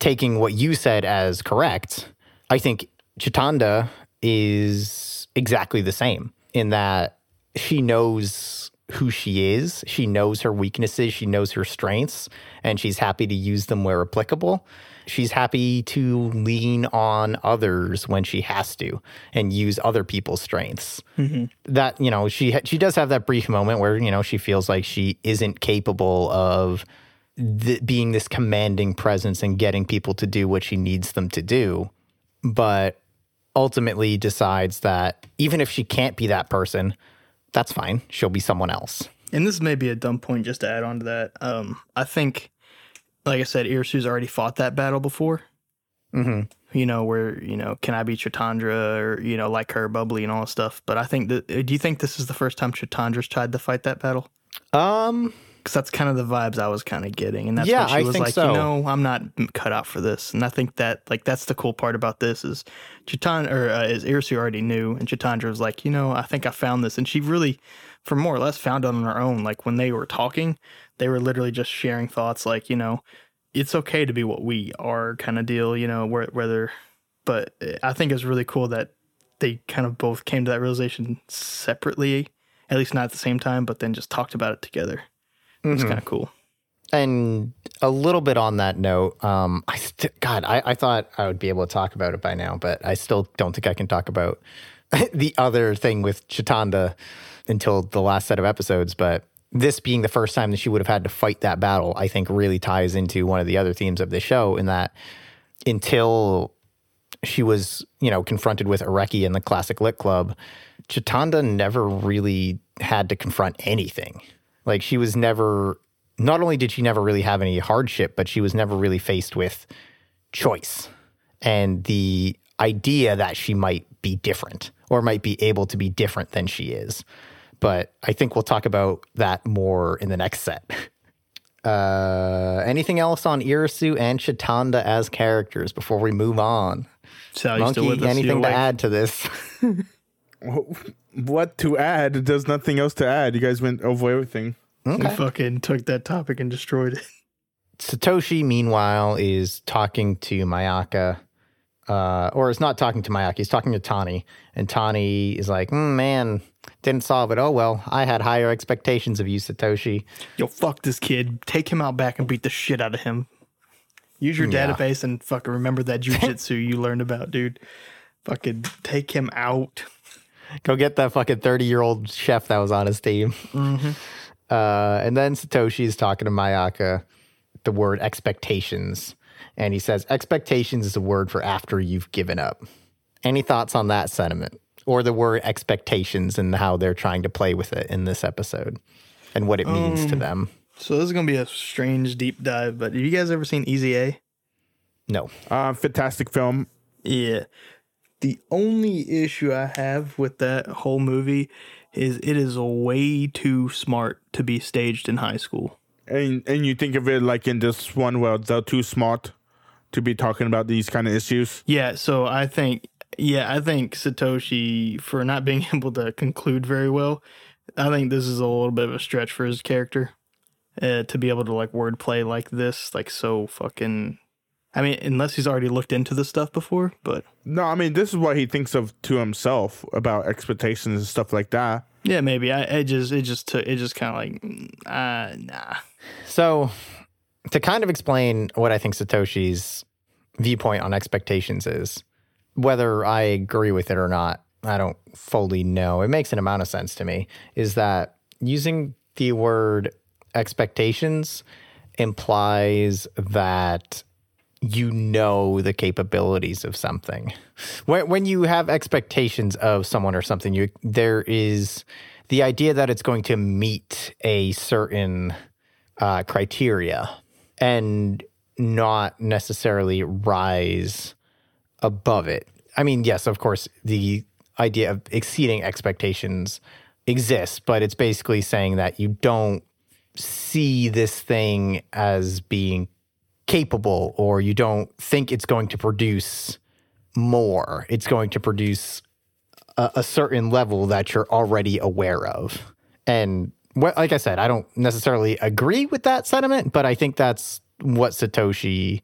taking what you said as correct, I think Chitanda is exactly the same in that she knows who she is, she knows her weaknesses, she knows her strengths, and she's happy to use them where applicable. She's happy to lean on others when she has to and use other people's strengths. That, you know, she she does have that brief moment where, you know, she feels like she isn't capable of th- being this commanding presence and getting people to do what she needs them to do. But ultimately decides that even if she can't be that person, that's fine. She'll be someone else. and this may be a dumb point just to add on to that. Um, I think, like I said, Irisu's already fought that battle before. hmm you know, where, you know, can I be Chitandra or, you know, like her, bubbly and all that stuff. But I think that, do you think this is the first time Chitandra's tried to fight that battle? Um, Because that's kind of the vibes I was kind of getting. And that's Yeah, when she I was like, so. you know, I'm not cut out for this. And I think that, like, that's the cool part about this is Chitan, or uh, is Irisu already knew. And Chitandra was like, you know, I think I found this. And she really, for more or less, found it on her own. Like, when they were talking, they were literally just sharing thoughts like, you know, it's okay to be what we are kind of deal, you know, where, whether, but I think it's really cool that they kind of both came to that realization separately, at least not at the same time, but then just talked about it together. It's kind of cool. and a little bit on that note, um, I st- God, I, I thought I would be able to talk about it by now, but I still don't think I can talk about the other thing with Chitanda until the last set of episodes. But this being the first time that she would have had to fight that battle, I think really ties into one of the other themes of the show in that until she was, you know, confronted with Areki in the Classic Lit Club, Chitanda never really had to confront anything. Like she was never not only did she never really have any hardship, but she was never really faced with choice and the idea that she might be different or might be able to be different than she is. But I think we'll talk about that more in the next set. Uh, anything else on Irisu and Chitanda as characters before we move on? Sal, you still Monkey, with anything to awake? add to this? What to add? There's nothing else to add. You guys went over everything. We fucking took that topic and destroyed it. Satoshi, meanwhile, is talking to Mayaka, uh, or is not talking to Mayaka. He's talking to Tani, and Tani is like, "Mm, "Man, didn't solve it. Oh well, I had higher expectations of you, Satoshi." Yo, fuck this kid. Take him out back and beat the shit out of him. Use your Yeah. database and fucking remember that jujitsu you learned about, dude. Fucking take him out. Go get that fucking thirty-year-old chef that was on his team. Uh, and then Satoshi is talking to Mayaka, the word expectations, and he says, "Expectations is a word for after you've given up." Any thoughts on that sentiment? Or the word expectations and how they're trying to play with it in this episode and what it means to them. So this is gonna be a strange deep dive. But have you guys ever seen Easy A? No. Uh, fantastic film. Yeah. The only issue I have with that whole movie is it is way too smart to be staged in high school. And and you think of it like in this one where they're too smart to be talking about these kind of issues. Yeah, so I think yeah, I think Satoshi for not being able to conclude very well. I think this is a little bit of a stretch for his character uh, to be able to like wordplay like this, like so fucking. I mean, unless he's already looked into this stuff before, but No, I mean this is what he thinks of to himself about expectations and stuff like that. yeah, maybe I it just it just took it just kind of like uh nah. So, to kind of explain what I think Satoshi's viewpoint on expectations is, whether I agree with it or not, I don't fully know. It makes an amount of sense to me. Is that using the word expectations implies that you know the capabilities of something. When, when you have expectations of someone or something, you there is the idea that it's going to meet a certain uh, criteria and not necessarily rise above it. I mean, yes, of course, the idea of exceeding expectations exists, but it's basically saying that you don't see this thing as being capable or you don't think it's going to produce more. It's going to produce a, a certain level that you're already aware of. And what, like I said, I don't necessarily agree with that sentiment, but I think that's what Satoshi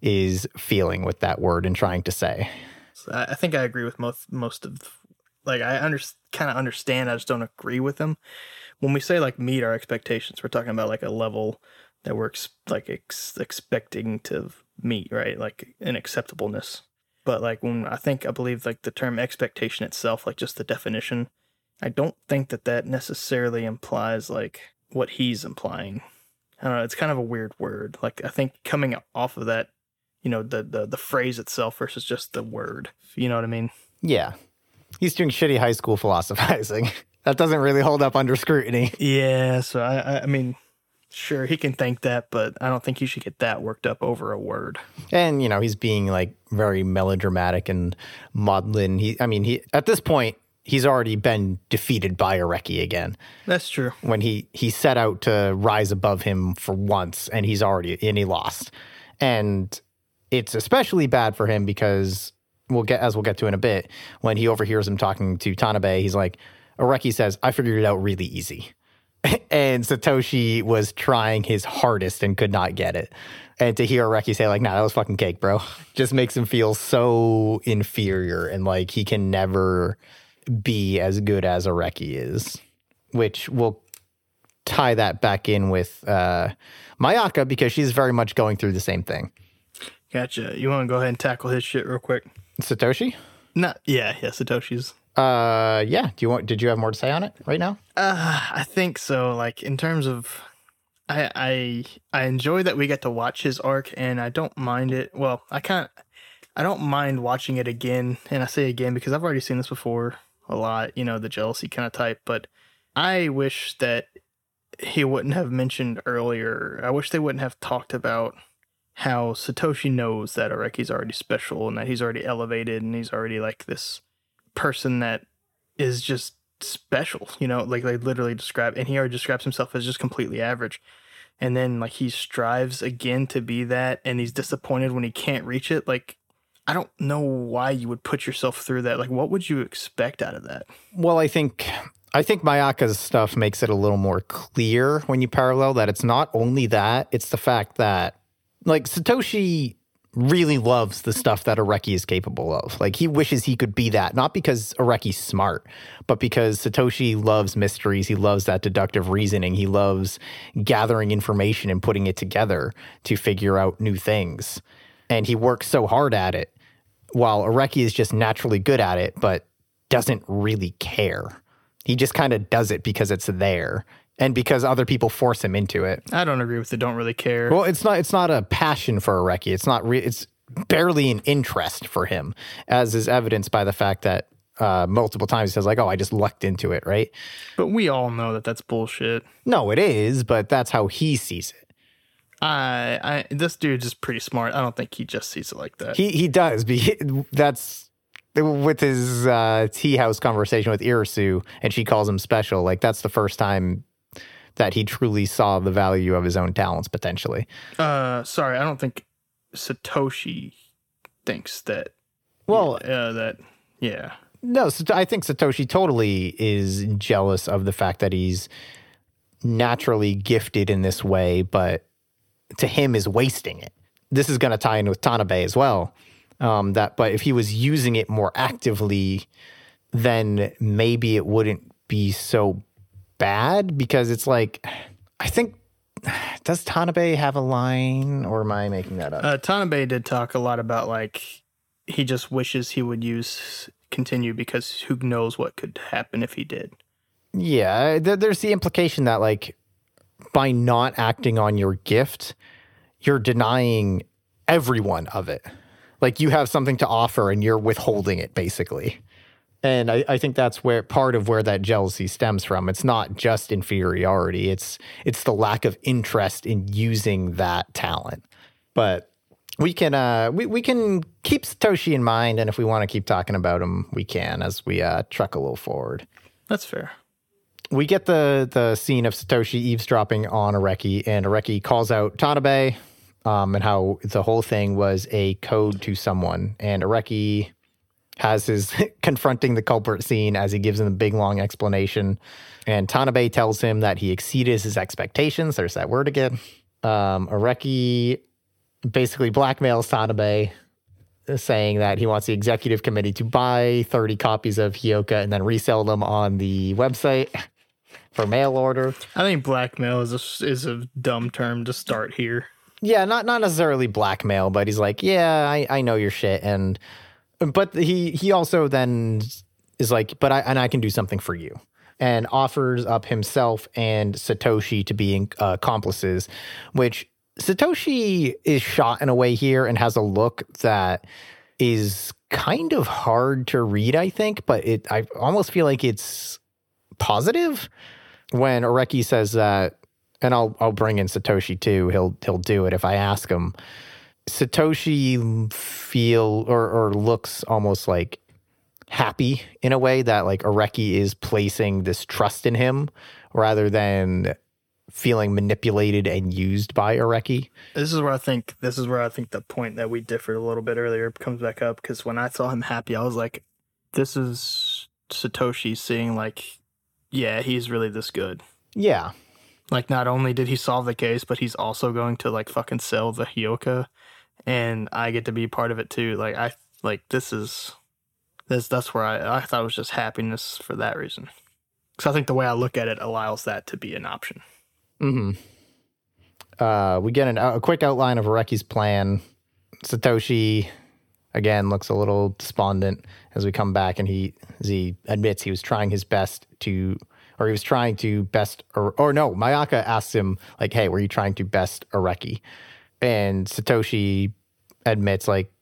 is feeling with that word and trying to say. So I think I agree with most most of like I under, kind of understand. I just don't agree with them. When we say like meet our expectations, we're talking about like a level that we're ex- like ex- expecting to meet, right? Like an acceptableness. But like when I think I believe like the term expectation itself, like just the definition, I don't think that that necessarily implies like what he's implying. I don't know. It's kind of a weird word. Like I think coming off of that, you know, the the the phrase itself versus just the word. You know what I mean? Yeah. He's doing shitty high school philosophizing. that doesn't really hold up under scrutiny. Yeah. So I I, I mean, sure he can think that, but I don't think you should get that worked up over a word. And, you know, he's being like very melodramatic and maudlin. He, I mean, he, at this point, he's already been defeated by Areki again. That's true. when he he set out to rise above him for once and he's already and he lost and it's especially bad for him because we'll get as we'll get to in a bit when he overhears him talking to Tanabe he's like Areki says I figured it out really easy and Satoshi was trying his hardest and could not get it and to hear Areki say like nah that was fucking cake bro just makes him feel so inferior and like he can never be as good as Areki is which will tie that back in with uh, Mayaka because she's very much going through the same thing. Gotcha. You want to go ahead and tackle his shit real quick? Satoshi? Not yeah, yeah. Satoshi's. Uh, yeah. Do you want? Did you have more to say on it right now? Uh, I think so. Like in terms of, I I I enjoy that we get to watch his arc, and I don't mind it. Well, I can't. I don't mind watching it again, and I say again because I've already seen this before a lot. You know, the jealousy kind of type. But I wish that he wouldn't have mentioned earlier. I wish they wouldn't have talked about how Satoshi knows that Areki's already special and that he's already elevated and he's already like this person that is just special, you know, like they literally describe and he already describes himself as just completely average. And then like he strives again to be that and he's disappointed when he can't reach it. Like I don't know why you would put yourself through that. Like what would you expect out of that? Well, I think I think Mayaka's stuff makes it a little more clear when you parallel that it's not only that; it's the fact that like Satoshi really loves the stuff that Areki is capable of. Like he wishes he could be that, not because Areki's smart, but because Satoshi loves mysteries. He loves that deductive reasoning. He loves gathering information and putting it together to figure out new things. And he works so hard at it, while Areki is just naturally good at it, but doesn't really care. He just kind of does it because it's there and because other people force him into it. I don't agree with the don't really care. Well, it's not it's not a passion for Areki. It's not re- it's barely an interest for him, as is evidenced by the fact that uh, multiple times. He says like, "Oh, I just lucked into it," right? But we all know that that's bullshit. No, it is, but that's how he sees it. I, I, this dude is pretty smart. I don't think he just sees it like that. He he does. But he, that's with his uh, tea house conversation with Irisu, and she calls him special. Like that's the first time that he truly saw the value of his own talents potentially. uh, sorry, I don't think Satoshi thinks that. Well, uh, that yeah. No, I think Satoshi totally is jealous of the fact that he's naturally gifted in this way, but to him is wasting it. This is going to tie in with Tanabe as well. Um, that, but if he was using it more actively, then maybe it wouldn't be so bad because it's like, I think, does Tanabe have a line or am I making that up? Uh, Tanabe did talk a lot about like he just wishes he would use continue because who knows what could happen if he did. Yeah, th- there's the implication that like by not acting on your gift, you're denying everyone of it. Like you have something to offer and you're withholding it basically. And I, I think that's where part of where that jealousy stems from. It's not just inferiority. It's it's the lack of interest in using that talent. But we can uh we, we can keep Satoshi in mind and if we want to keep talking about him, we can as we uh truck a little forward That's fair. we get the the scene of Satoshi eavesdropping on Oreki, and Oreki calls out Tanabe, um, and how the whole thing was a code to someone. And Oreki has his confronting the culprit scene as he gives him a big long explanation. And Tanabe tells him that he exceeded his expectations. There's that word again. Um, Oreki basically blackmails Tanabe, saying that he wants the executive committee to buy 30 copies of Hyoka and then resell them on the website for mail order. I think blackmail is a, is a dumb term to start here. Yeah, not not necessarily blackmail, but he's like, yeah, I, I know your shit, and but he he also then is like, but I and I can do something for you, and offers up himself and Satoshi to be uh, accomplices, which Satoshi is shot in a way here and has a look that is kind of hard to read, I think, but it I almost feel like it's positive when Oreki says that and I'll I'll bring in Satoshi too. He'll he'll do it if I ask him. Satoshi feel or or looks almost like happy in a way that like Oreki is placing this trust in him rather than feeling manipulated and used by Oreki. This is where I think this is where I think the point that we differed a little bit earlier comes back up because when I saw him happy, I was like, "This is Satoshi seeing like, yeah, he's really this good. Yeah. Like, not only did he solve the case, but he's also going to like fucking sell the Hyoka, and I get to be part of it too. Like, I like this is this that's where I I thought it was just happiness for that reason. Because I think the way I look at it allows that to be an option. hmm Uh, we get an, a quick outline of Oreki's plan. Satoshi, again, looks a little despondent as we come back, and he he admits he was trying his best to, or he was trying to best, or, or no, Mayaka asks him like, "Hey, were you trying to best Oreki?" And Satoshi admits like,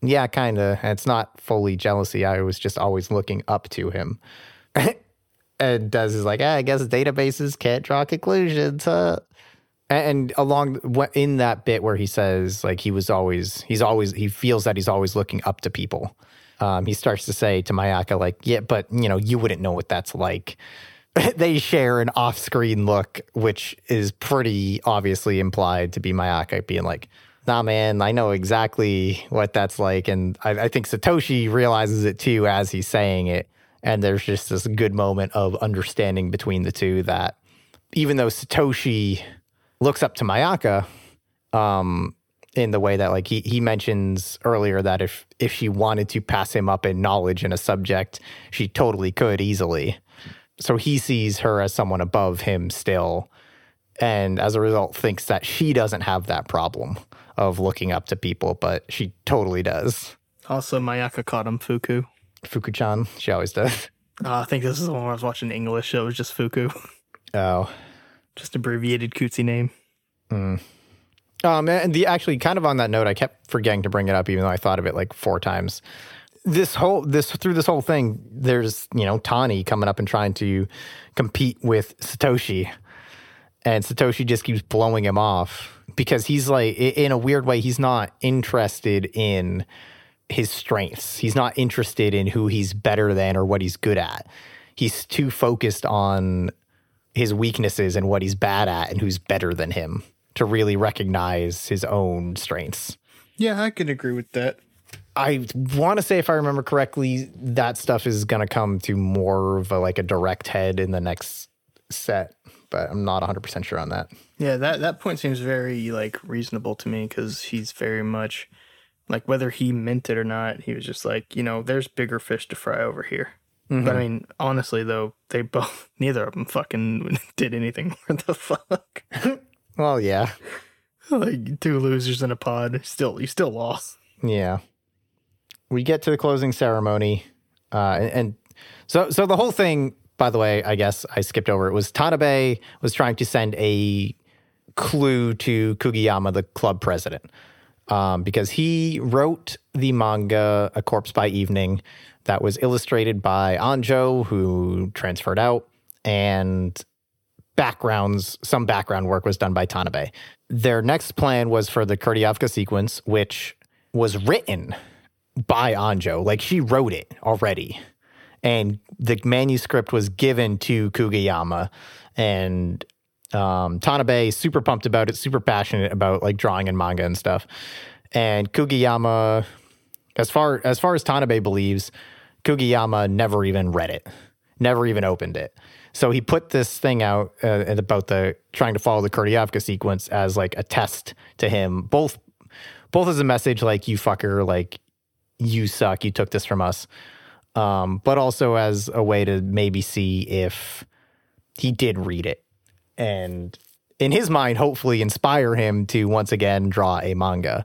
"Yeah, kind of. It's not fully jealousy. I was just always looking up to him." and Dez is like, ah, I guess databases can't draw conclusions, huh? And along in that bit where he says, like, he was always, he's always, he feels that he's always looking up to people. Um, he starts to say to Mayaka, like, yeah, but you know, you wouldn't know what that's like. they share an off screen look, which is pretty obviously implied to be Mayaka being like, nah, man, I know exactly what that's like. And I, I think Satoshi realizes it too as he's saying it. And there's just this good moment of understanding between the two that even though Satoshi looks up to Mayaka, um, in the way that like he he mentions earlier that if if she wanted to pass him up in knowledge in a subject, she totally could easily. So he sees her as someone above him still, and as a result thinks that she doesn't have that problem of looking up to people, but she totally does. Also, Mayaka called him Fuku. Fuku-chan, she always does. Uh, I think this is the one where I was watching English. It was just Fuku, Oh. just abbreviated cutesy name. Um, and the actually kind of on that note, I kept forgetting to bring it up, even though I thought of it like four times. this whole this through this whole thing, there's you know Tani coming up and trying to compete with Satoshi, and Satoshi just keeps blowing him off because he's like in a weird way he's not interested in his strengths. He's not interested in who he's better than or what he's good at. He's too focused on his weaknesses and what he's bad at and who's better than him to really recognize his own strengths. Yeah, I can agree with that. I want to say, if I remember correctly, that stuff is going to come to more of a, like a direct head in the next set, but I'm not 100% sure on that. Yeah, that that point seems very like reasonable to me because he's very much like whether he meant it or not, he was just like, you know, there's bigger fish to fry over here. But I mean, honestly though, they both neither of them fucking did anything. What the fuck? Well, yeah. like two losers in a pod. Still, you still lost. Yeah. We get to the closing ceremony. Uh, and, and so, so the whole thing, by the way, I guess I skipped over it was Tanabe was trying to send a clue to Kugayama, the club president, um, because he wrote the manga A Corpse by Evening that was illustrated by Anjo, who transferred out, and backgrounds, some background work was done by Tanabe. Their next plan was for the Kudryavka sequence, which was written by Anjo. Like she wrote it already. And the manuscript was given to Kugayama. And um, Tanabe super pumped about it, super passionate about like drawing and manga and stuff. And Kugayama, as far as far as Tanabe believes, Kugayama never even read it, never even opened it. So he put this thing out uh, about the trying to follow the Kudryavka sequence as like a test to him, both both as a message like you fucker, like you suck, you took this from us, um, but also as a way to maybe see if he did read it and in his mind hopefully inspire him to once again draw a manga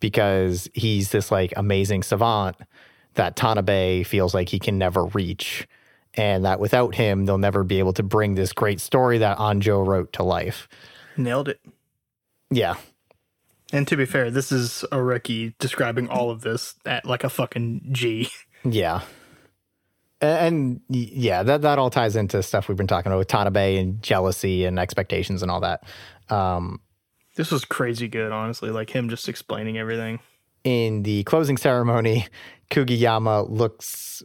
because he's this like amazing savant that Tanabe feels like he can never reach and that without him they'll never be able to bring this great story that Anjo wrote to life. Nailed it. Yeah. And to be fair, this is Oreki describing all of this at like a fucking G. Yeah. And yeah, that, that all ties into stuff we've been talking about with Tanabe and jealousy and expectations and all that. Um, This was crazy good, honestly. Like him just explaining everything. in the closing ceremony, Kugayama looks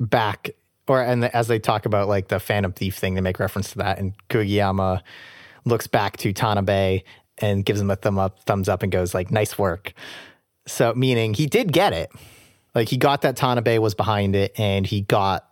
back, or and as they talk about like the Phantom Thief thing, they make reference to that, and Kugayama looks back to Tanabe and gives him a thumb up, thumbs up, and goes like, "Nice work." So meaning he did get it, like he got that Tanabe was behind it, and he got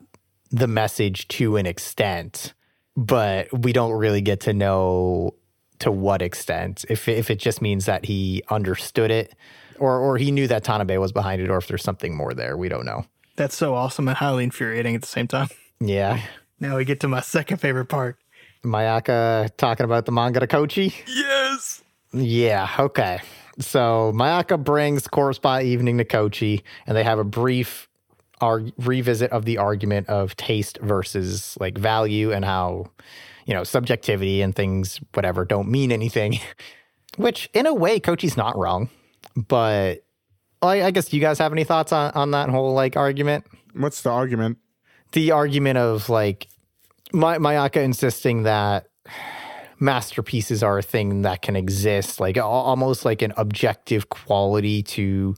the message to an extent, but we don't really get to know to what extent. If if it just means that he understood it, or or he knew that Tanabe was behind it, or if there's something more there, we don't know. That's so awesome and highly infuriating at the same time. Yeah, Now we get to my second favorite part. Mayaka talking about the manga to Kochi. Yes. Yeah, okay. So Mayaka brings by Evening to Kochi, and they have a brief arg- revisit of the argument of taste versus like value and how, you know, subjectivity and things, whatever, don't mean anything. Which, in a way, Kochi's not wrong. But I, I guess you guys have any thoughts on, on that whole like argument? What's the argument? the argument of like My- Mayaka insisting that masterpieces are a thing that can exist, like almost like an objective quality to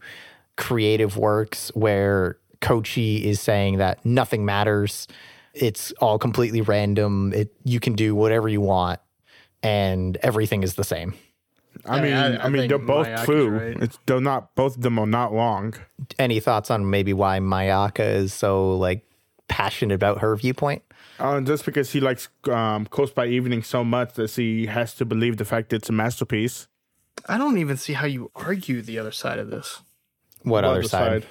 creative works, where Kochi is saying that nothing matters. It's all completely random. It you can do whatever you want, and everything is the same. I I mean, mean, I, I- I mean, they're both Mayaka's true. right. It's they're not both of them are not wrong. Any thoughts on maybe why Mayaka is so like passionate about her viewpoint? Uh, just because he likes um, Corpse by Evening so much that he has to believe the fact it's a masterpiece. I don't even see how you argue the other side of this. What other Other side?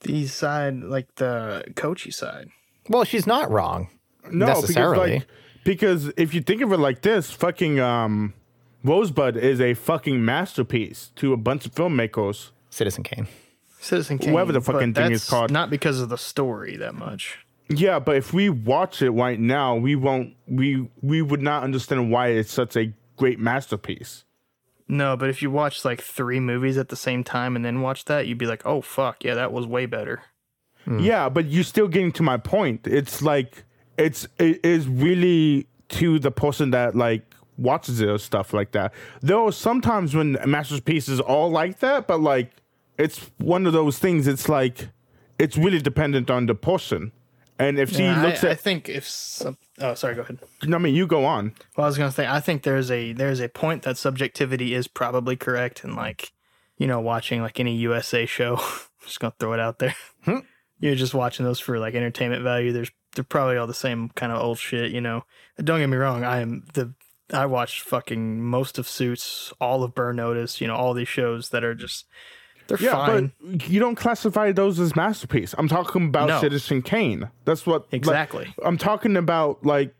The side, like the Kochi side. Well, she's not wrong. No, necessarily. because like because if you think of it like this, fucking um, Rosebud is a fucking masterpiece to a bunch of filmmakers. Citizen Kane. Citizen Kane. Whoever the but fucking thing is called. Not because of the story that much. Yeah, but if we watch it right now, we won't we we would not understand why it's such a great masterpiece. No, but if you watch like three movies at the same time and then watch that, you'd be like, "Oh fuck, yeah, that was way better." Hmm. Yeah, but you're still getting to my point. It's like it's it is really to the person that like watches it or stuff like that. There are sometimes when masterpiece is all like that, but like it's one of those things. It's like it's really dependent on the person. And if she Yeah, looks I, I think if some, oh, sorry, go ahead. No, I mean, you go on. Well, I was gonna say, I think there's a there's a point that subjectivity is probably correct, and like, you know, watching like any USA show, just gonna throw it out there. Hmm. You're just watching those for like entertainment value. There's they're probably all the same kind of old shit, you know. Don't get me wrong, I am the I watched fucking most of Suits, all of Burn Notice, you know, all these shows that are just they're Yeah, fine. but you don't classify those as masterpiece. I'm talking about No. Citizen Kane. That's what like, Exactly. I'm talking about like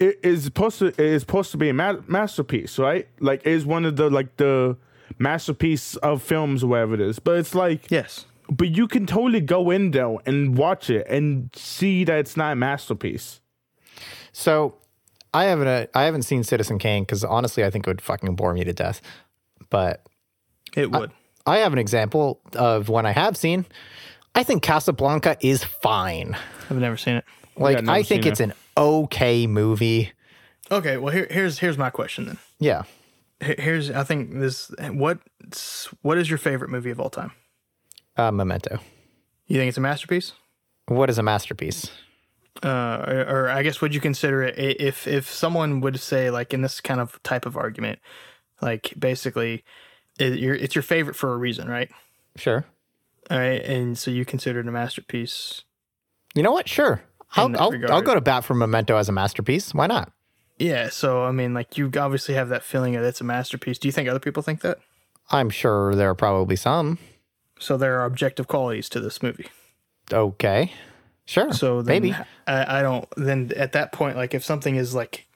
it is supposed to it is supposed to be a ma- masterpiece, right? Like it is one of the like the masterpiece of films, or whatever it is. But it's like, yes. but you can totally go in though and watch it and see that it's not a masterpiece. So I haven't uh, I haven't seen Citizen Kane because honestly I think it would fucking bore me to death. But It would. I have an example of one I have seen. I think Casablanca is fine. I've never seen it. Like never I think it's it. an okay movie. Okay, well here here's here's my question then. Yeah. Here's I think this what what is your favorite movie of all time? Uh, Memento. You think it's a masterpiece? What is a masterpiece? Uh, or, or I guess would you consider it if if someone would say like in this kind of type of argument, like basically, it, it's your favorite for a reason, right? Sure. All right, and so you consider it a masterpiece. You know what? Sure. I'll, I'll. I'll go to bat for Memento as a masterpiece. Why not? Yeah, so I mean, like you obviously have that feeling that it's a masterpiece. Do you think other people think that? I'm sure there are probably some. So there are objective qualities to this movie. Okay. Sure. So then maybe. I, I don't. Then at that point, like if something is like,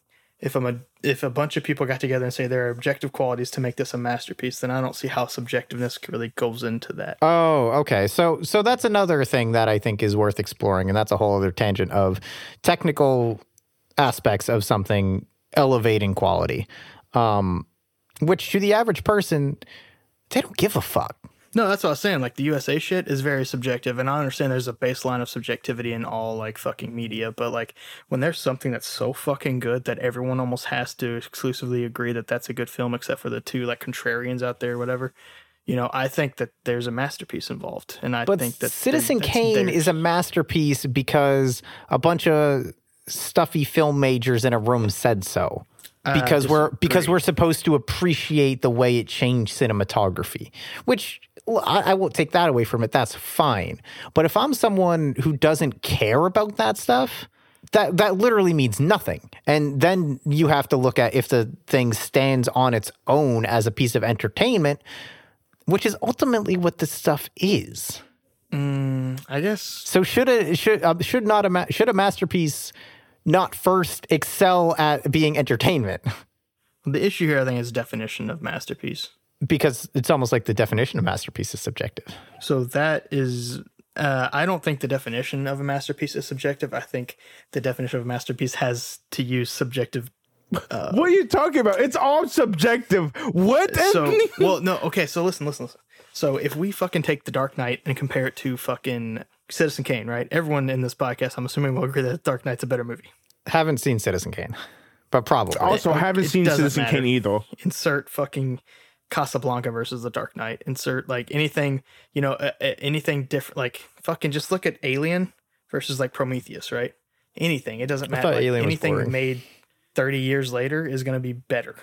if I'm a if a bunch of people got together and say there are objective qualities to make this a masterpiece, then I don't see how subjectiveness really goes into that. Oh, okay. So so that's another thing that I think is worth exploring, and that's a whole other tangent of technical aspects of something elevating quality, um, which to the average person, they don't give a fuck. No, that's what I was saying. Like the USA shit is very subjective, and I understand there's a baseline of subjectivity in all like fucking media, but like when there's something that's so fucking good that everyone almost has to exclusively agree that that's a good film, except for the two like contrarians out there, or whatever. You know, I think that there's a masterpiece involved, and I But think that Citizen Kane is a masterpiece because a bunch of stuffy film majors in a room said so. Because we're because disagree. we're supposed to appreciate the way it changed cinematography, which I, I won't take that away from it. That's fine. But if I'm someone who doesn't care about that stuff, that that literally means nothing. And then you have to look at if the thing stands on its own as a piece of entertainment, which is ultimately what this stuff is. I guess So should a should uh, should not a ma- should a masterpiece not first excel at being entertainment the issue here, I think, is definition of masterpiece. because it's almost like the definition of masterpiece is subjective. So that is, uh, I don't think the definition of a masterpiece is subjective. I think the definition of a masterpiece has to use subjective. what are you talking about? It's all subjective. What? So, well, no, okay. So listen, listen, listen. So if we fucking take The Dark Knight and compare it to fucking Citizen Kane, right? Everyone in this podcast, I'm assuming, will agree that Dark Knight's a better movie. Haven't seen Citizen Kane, but probably. also, I haven't it seen Citizen matter. Kane either. insert fucking Casablanca versus The Dark Knight. Insert like anything, you know, uh, uh, anything different. Like fucking just look at Alien versus like Prometheus, right? Anything. It doesn't matter. thought Like, Alien anything boring. made 30 years later is going to be better.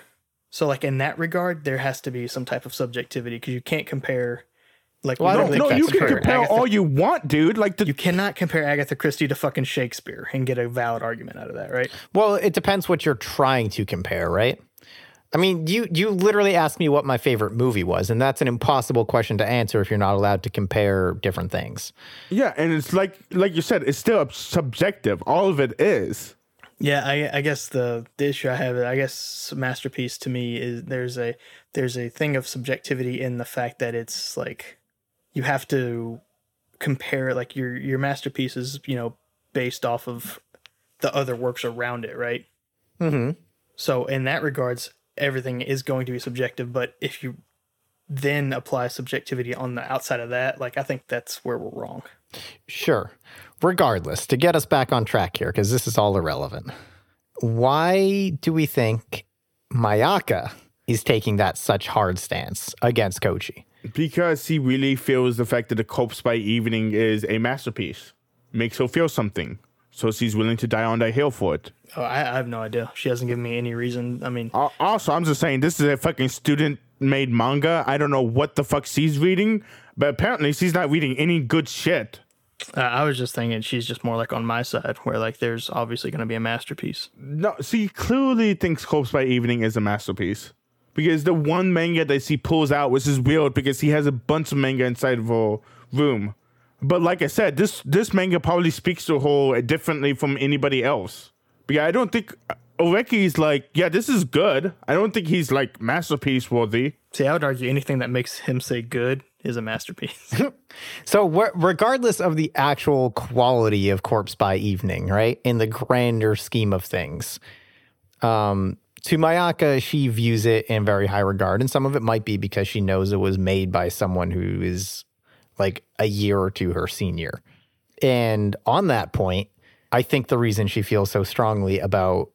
So like in that regard, there has to be some type of subjectivity because you can't compare. Like Well, I don't literally think No, you can compare Agatha- all you want, dude. Like the You cannot compare Agatha Christie to fucking Shakespeare and get a valid argument out of that, right? Well, it depends what you're trying to compare, right? I mean, you you literally asked me what my favorite movie was, and that's an impossible question to answer if you're not allowed to compare different things. yeah, and it's like like you said, it's still subjective. All of it is. Yeah, I, I guess the, the issue I have, I guess masterpiece to me is there's a there's a thing of subjectivity in the fact that it's like you have to compare like your your masterpiece is you know based off of the other works around it, right? Mm-hmm. So in that regards, everything is going to be subjective, but if you then apply subjectivity on the outside of that, like I think that's where we're wrong. Sure. Regardless, to get us back on track here, because this is all irrelevant, why do we think Mayaka is taking that such hard stance against Kochi? Because he really feels the fact that the corpse by evening is a masterpiece. Makes her feel something. So she's willing to die on that hill for it. Oh, I, I have no idea. She hasn't given me any reason. I mean, Al- Also, I'm just saying this is a fucking student made manga. I don't know what the fuck she's reading, but apparently she's not reading any good shit. I I was just thinking she's just more like on my side, where like there's obviously going to be a masterpiece. No, she clearly thinks Corpse by Evening is a masterpiece. Because the one manga that she pulls out, which is weird because he has a bunch of manga inside of her room. But like I said, this this manga probably speaks to her differently from anybody else. Because I don't think Oreki is like, yeah, this is good. I don't think he's like masterpiece worthy. See, I would argue anything that makes him say good is a masterpiece. So, wh- regardless of the actual quality of Corpse by Evening, right, in the grander scheme of things, um, to Mayaka, she views it in very high regard. And some of it might be because she knows it was made by someone who is like a year or two her senior. And on that point, I think the reason she feels so strongly about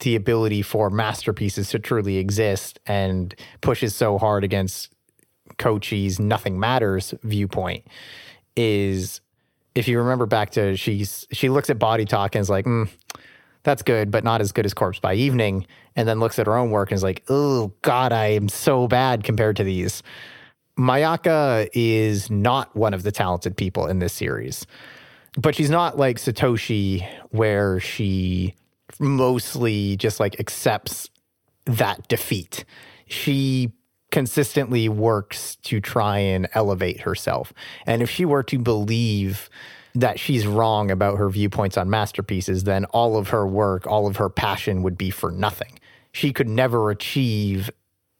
the ability for masterpieces to truly exist and pushes so hard against Kochi's nothing matters viewpoint is if you remember back to she's she looks at body talk and is like, mm, that's good, but not as good as Corpse by Evening, and then looks at her own work and is like, oh God, I am so bad compared to these. Mayaka is not one of the talented people in this series, but she's not like Satoshi, where she mostly just like accepts that defeat. She consistently works to try and elevate herself. And if she were to believe that she's wrong about her viewpoints on masterpieces, then all of her work, all of her passion would be for nothing. She could never achieve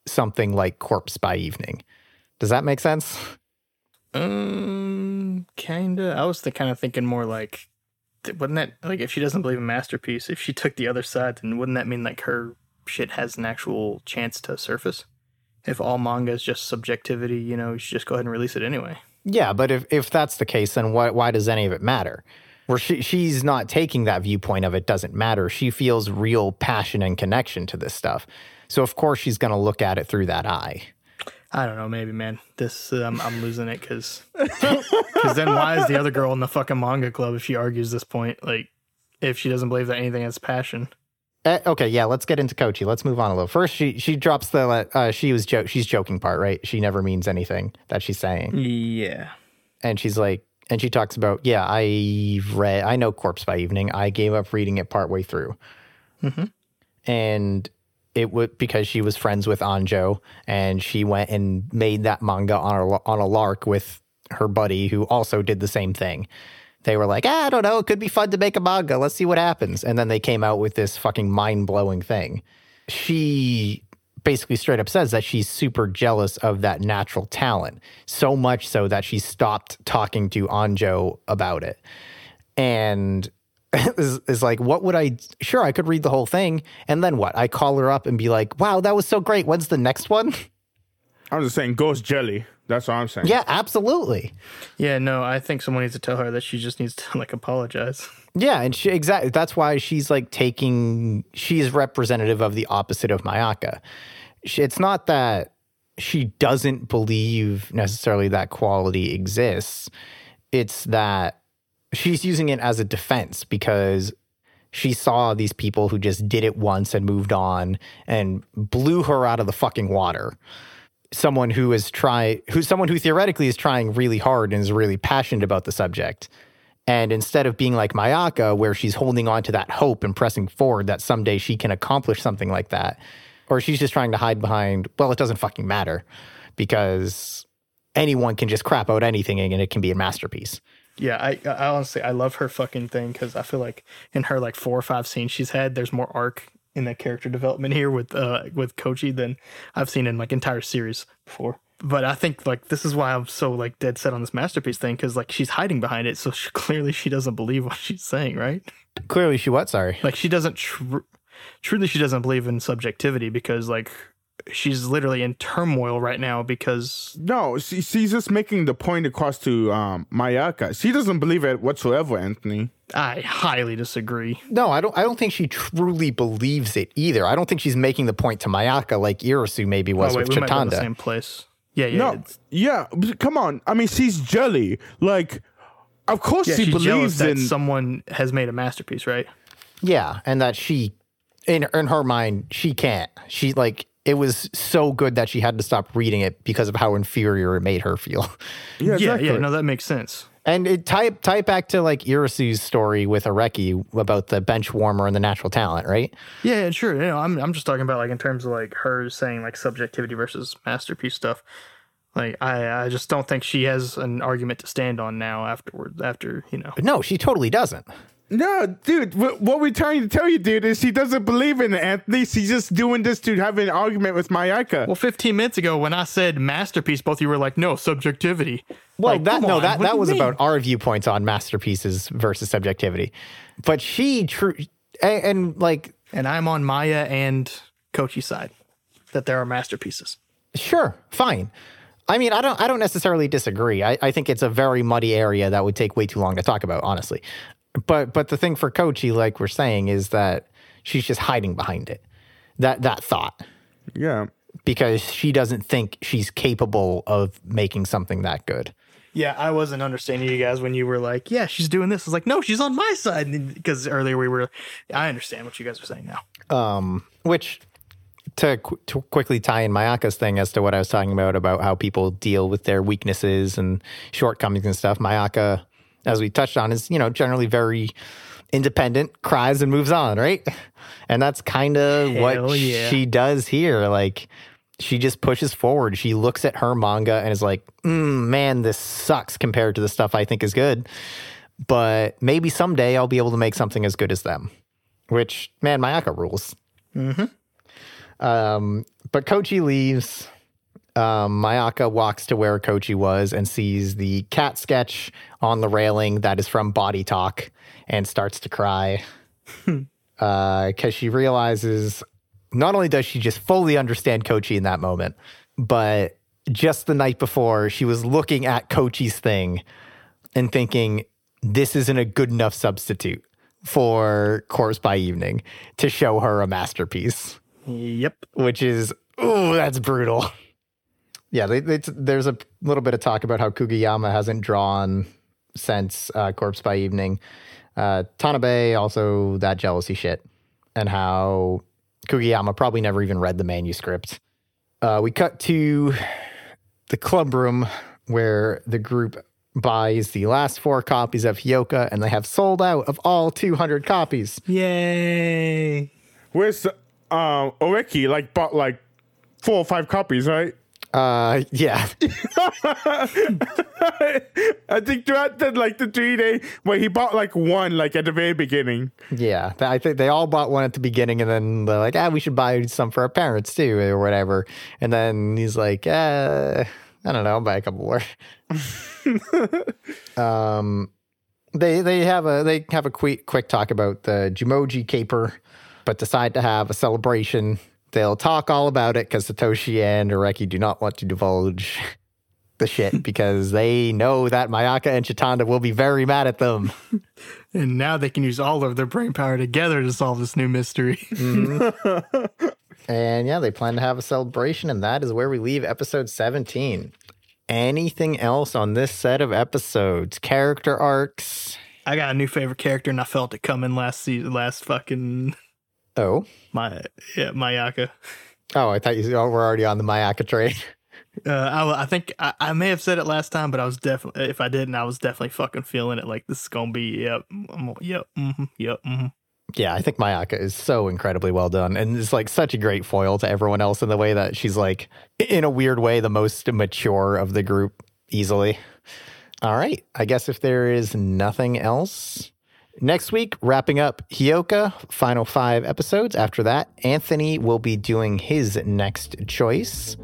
something like Corpse by Evening. Does that make sense? um, kinda. I was kind of thinking more like, wouldn't that like if she doesn't believe in masterpiece, if she took the other side, then wouldn't that mean like her shit has an actual chance to surface? If all manga is just subjectivity, you know, you should just go ahead and release it anyway. Yeah, but if, if that's the case, then why, why does any of it matter? Where she, she's not taking that viewpoint of it doesn't matter. She feels real passion and connection to this stuff. So, of course, she's going to look at it through that eye. I don't know, maybe man. This um, I'm losing it because then why is the other girl in the fucking manga club if she argues this point? Like, if she doesn't believe that anything has passion. Uh, okay, yeah, let's get into Kochi. Let's move on a little. First, she she drops the uh, she was jo- she's joking part, right? She never means anything that she's saying, Yeah. and she's like, and she talks about, yeah, I read, I know Corpse by Evening. I gave up reading it partway through, and it would because she was friends with Anjo, and she went and made that manga on a on a lark with her buddy who also did the same thing. They were like, ah, I don't know, it could be fun to make a manga. Let's see what happens. And then they came out with this fucking mind blowing thing. She basically straight up says that she's super jealous of that natural talent, so much so that she stopped talking to Anjo about it. And is, is like, what would I? Sure, I could read the whole thing, and then what? I call her up and be like, "Wow, that was so great. When's the next one?" I'm just saying, ghost jelly. That's what I'm saying. yeah, absolutely. Yeah, no, I think someone needs to tell her that she just needs to like apologize. Yeah, and she exactly that's why she's like taking she's representative of the opposite of Mayaka. She, it's not that she doesn't believe necessarily that quality exists. It's that she's using it as a defense because she saw these people who just did it once and moved on and blew her out of the fucking water. Someone who is try who's someone who theoretically is trying really hard and is really passionate about the subject. And instead of being like Mayaka, where she's holding on to that hope and pressing forward that someday she can accomplish something like that, or she's just trying to hide behind, well, it doesn't fucking matter because anyone can just crap out anything and it can be a masterpiece. Yeah, I, I honestly I love her fucking thing because I feel like in her like four or five scenes she's had, there's more arc in that character development here with uh with Kochi than I've seen in like entire series before. But I think like this is why I'm so like dead set on this masterpiece thing because like she's hiding behind it, so she, clearly she doesn't believe what she's saying, right? Clearly, she what? Sorry. Like she doesn't. Tr- truly she doesn't believe in subjectivity because like she's literally in turmoil right now because No, she, she's just making the point across to um, Mayaka. She doesn't believe it whatsoever, Anthony. I highly disagree. No, I don't. I don't think she truly believes it either. I don't think she's making the point to Mayaka like Irisu maybe was oh wait, with we might be in the Chitanda. same place. Yeah, yeah. No, yeah, come on. I mean, she's jelly. Like, of course yeah, she she's believes that in. someone has made a masterpiece, right? Yeah, and that she, in in her mind, she can't. She like it was so good that she had to stop reading it because of how inferior it made her feel. yeah, exactly. Yeah, yeah. No, that makes sense. And it tie tie it back to like Irisu's story with Oreki about the bench warmer and the natural talent, right? Yeah, yeah, sure. You know, I'm I'm just talking about like in terms of like her saying like subjectivity versus masterpiece stuff. Like I I just don't think she has an argument to stand on now afterwards after, you know. No, she totally doesn't. No, dude, what we're trying to tell you, dude, is he doesn't believe in it, Anthony. He's just doing this to have an argument with Mayaka. Well, 15 minutes ago when I said masterpiece, both of you were like, "No, subjectivity." Well, Like, that no, on, that that was mean? about our viewpoints on masterpieces versus subjectivity. But she true and, and like And I'm on Maya and Kochi's side that there are masterpieces. Sure, fine. I mean, I don't I don't necessarily disagree. I, I think it's a very muddy area that would take way too long to talk about, honestly. But but the thing for Kochi, like we're saying, is that she's just hiding behind it. That that thought. yeah. Because she doesn't think she's capable of making something that good. Yeah, I wasn't understanding you guys when you were like, "Yeah, she's doing this." I was like, "No, she's on my side." Because earlier we were, I understand what you guys are saying now. Um, which to, qu- to quickly tie in Mayaka's thing as to what I was talking about about how people deal with their weaknesses and shortcomings and stuff. Mayaka, as we touched on, is you know generally very independent, cries and moves on, right? And that's kind of what yeah. she does here. Like she just pushes forward. She looks at her manga and is like, mm, "Man, this sucks compared to the stuff I think is good." But maybe someday I'll be able to make something as good as them. Which, man, Mayaka rules. Um, but Kochi leaves. Um, Mayaka walks to where Kochi was and sees the cat sketch on the railing that is from Body Talk and starts to cry because she realizes not only does she just fully understand Kochi in that moment, but just the night before, she was looking at Kochi's thing and thinking, this isn't a good enough substitute for Corpse by Evening to show her a masterpiece Yep. which is oh, that's brutal. Yeah, they, they, there's a little bit of talk about how Kugayama hasn't drawn since uh, Corpse by Evening. Uh, Tanabe also that jealousy shit, and how Kugayama probably never even read the manuscript. Uh, we cut to the club room where the group buys the last four copies of Hyoka, and they have sold out of all 200 copies. Yay. Where's the, um, Oreki, like, bought like four or five copies, right? Uh, yeah, I think throughout the, like, the three day, where he bought like one, like, at the very beginning. Yeah, I think they all bought one at the beginning, and then they're like, "Ah, we should buy some for our parents too, or whatever." And then he's like, uh, "I don't know, I'll buy a couple more." um, they they have a they have a quick quick talk about the Jumoji caper, but decide to have a celebration. They'll talk all about it because Satoshi and Oreki do not want to divulge the shit because they know that Mayaka and Chitanda will be very mad at them. And now they can use all of their brain power together to solve this new mystery. Mm-hmm. And yeah, they plan to have a celebration, and that is where we leave episode 17. Anything else on this set of episodes? Character arcs? I got a new favorite character, and I felt it coming last season, last fucking Oh. my yeah Mayaka. Oh, I thought you oh, were already on the Mayaka train. Uh, I, I think I, I may have said it last time, but I was definitely if I didn't, I was definitely fucking feeling it. Like this is gonna be yep, yep, mm-hmm, yep. Mm-hmm. yeah, I think Mayaka is so incredibly well done. And it's like such a great foil to everyone else in the way that she's like, in a weird way, the most mature of the group easily. All right. I guess if there is nothing else, next week, wrapping up Hyoka, final five episodes. After that, Anthony will be doing his next choice.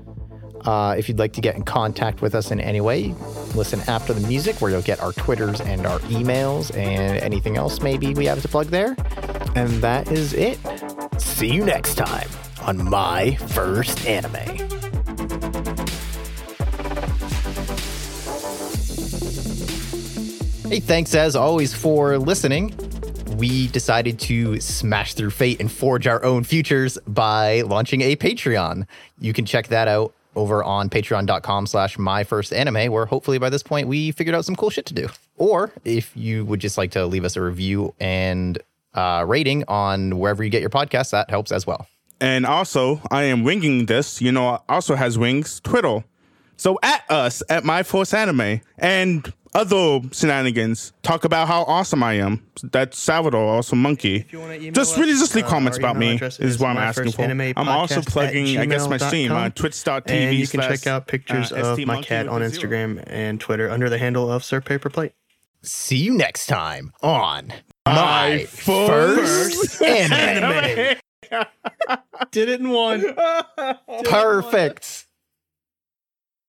Uh, if you'd like to get in contact with us in any way, listen after the music, where you'll get our Twitters and our emails and anything else maybe we have to plug there. And that is it. See you next time on My First Anime. Hey, thanks as always for listening. We decided to smash through fate and forge our own futures by launching a Patreon. You can check that out over on patreon.com slash my first anime, where hopefully by this point we figured out some cool shit to do. Or if you would just like to leave us a review and uh, rating on wherever you get your podcasts, that helps as well. And also, I am winging this. You know, also has wings. Twiddle. So at us at My first Anime and other shenanigans. Talk about how awesome I am. That's Salvador, also monkey. you wanna email Just really just leave uh, comments our about me. Is is what I'm asking for. I'm also plugging, I guess, my stream gmail.com. on twitch.tv. And you can slash, check out pictures uh, of ST my Monkey cat on a zero. Instagram and Twitter under the handle of Sir Paper Plate. See you next time on My My First First Anime. Did it in one. Perfect.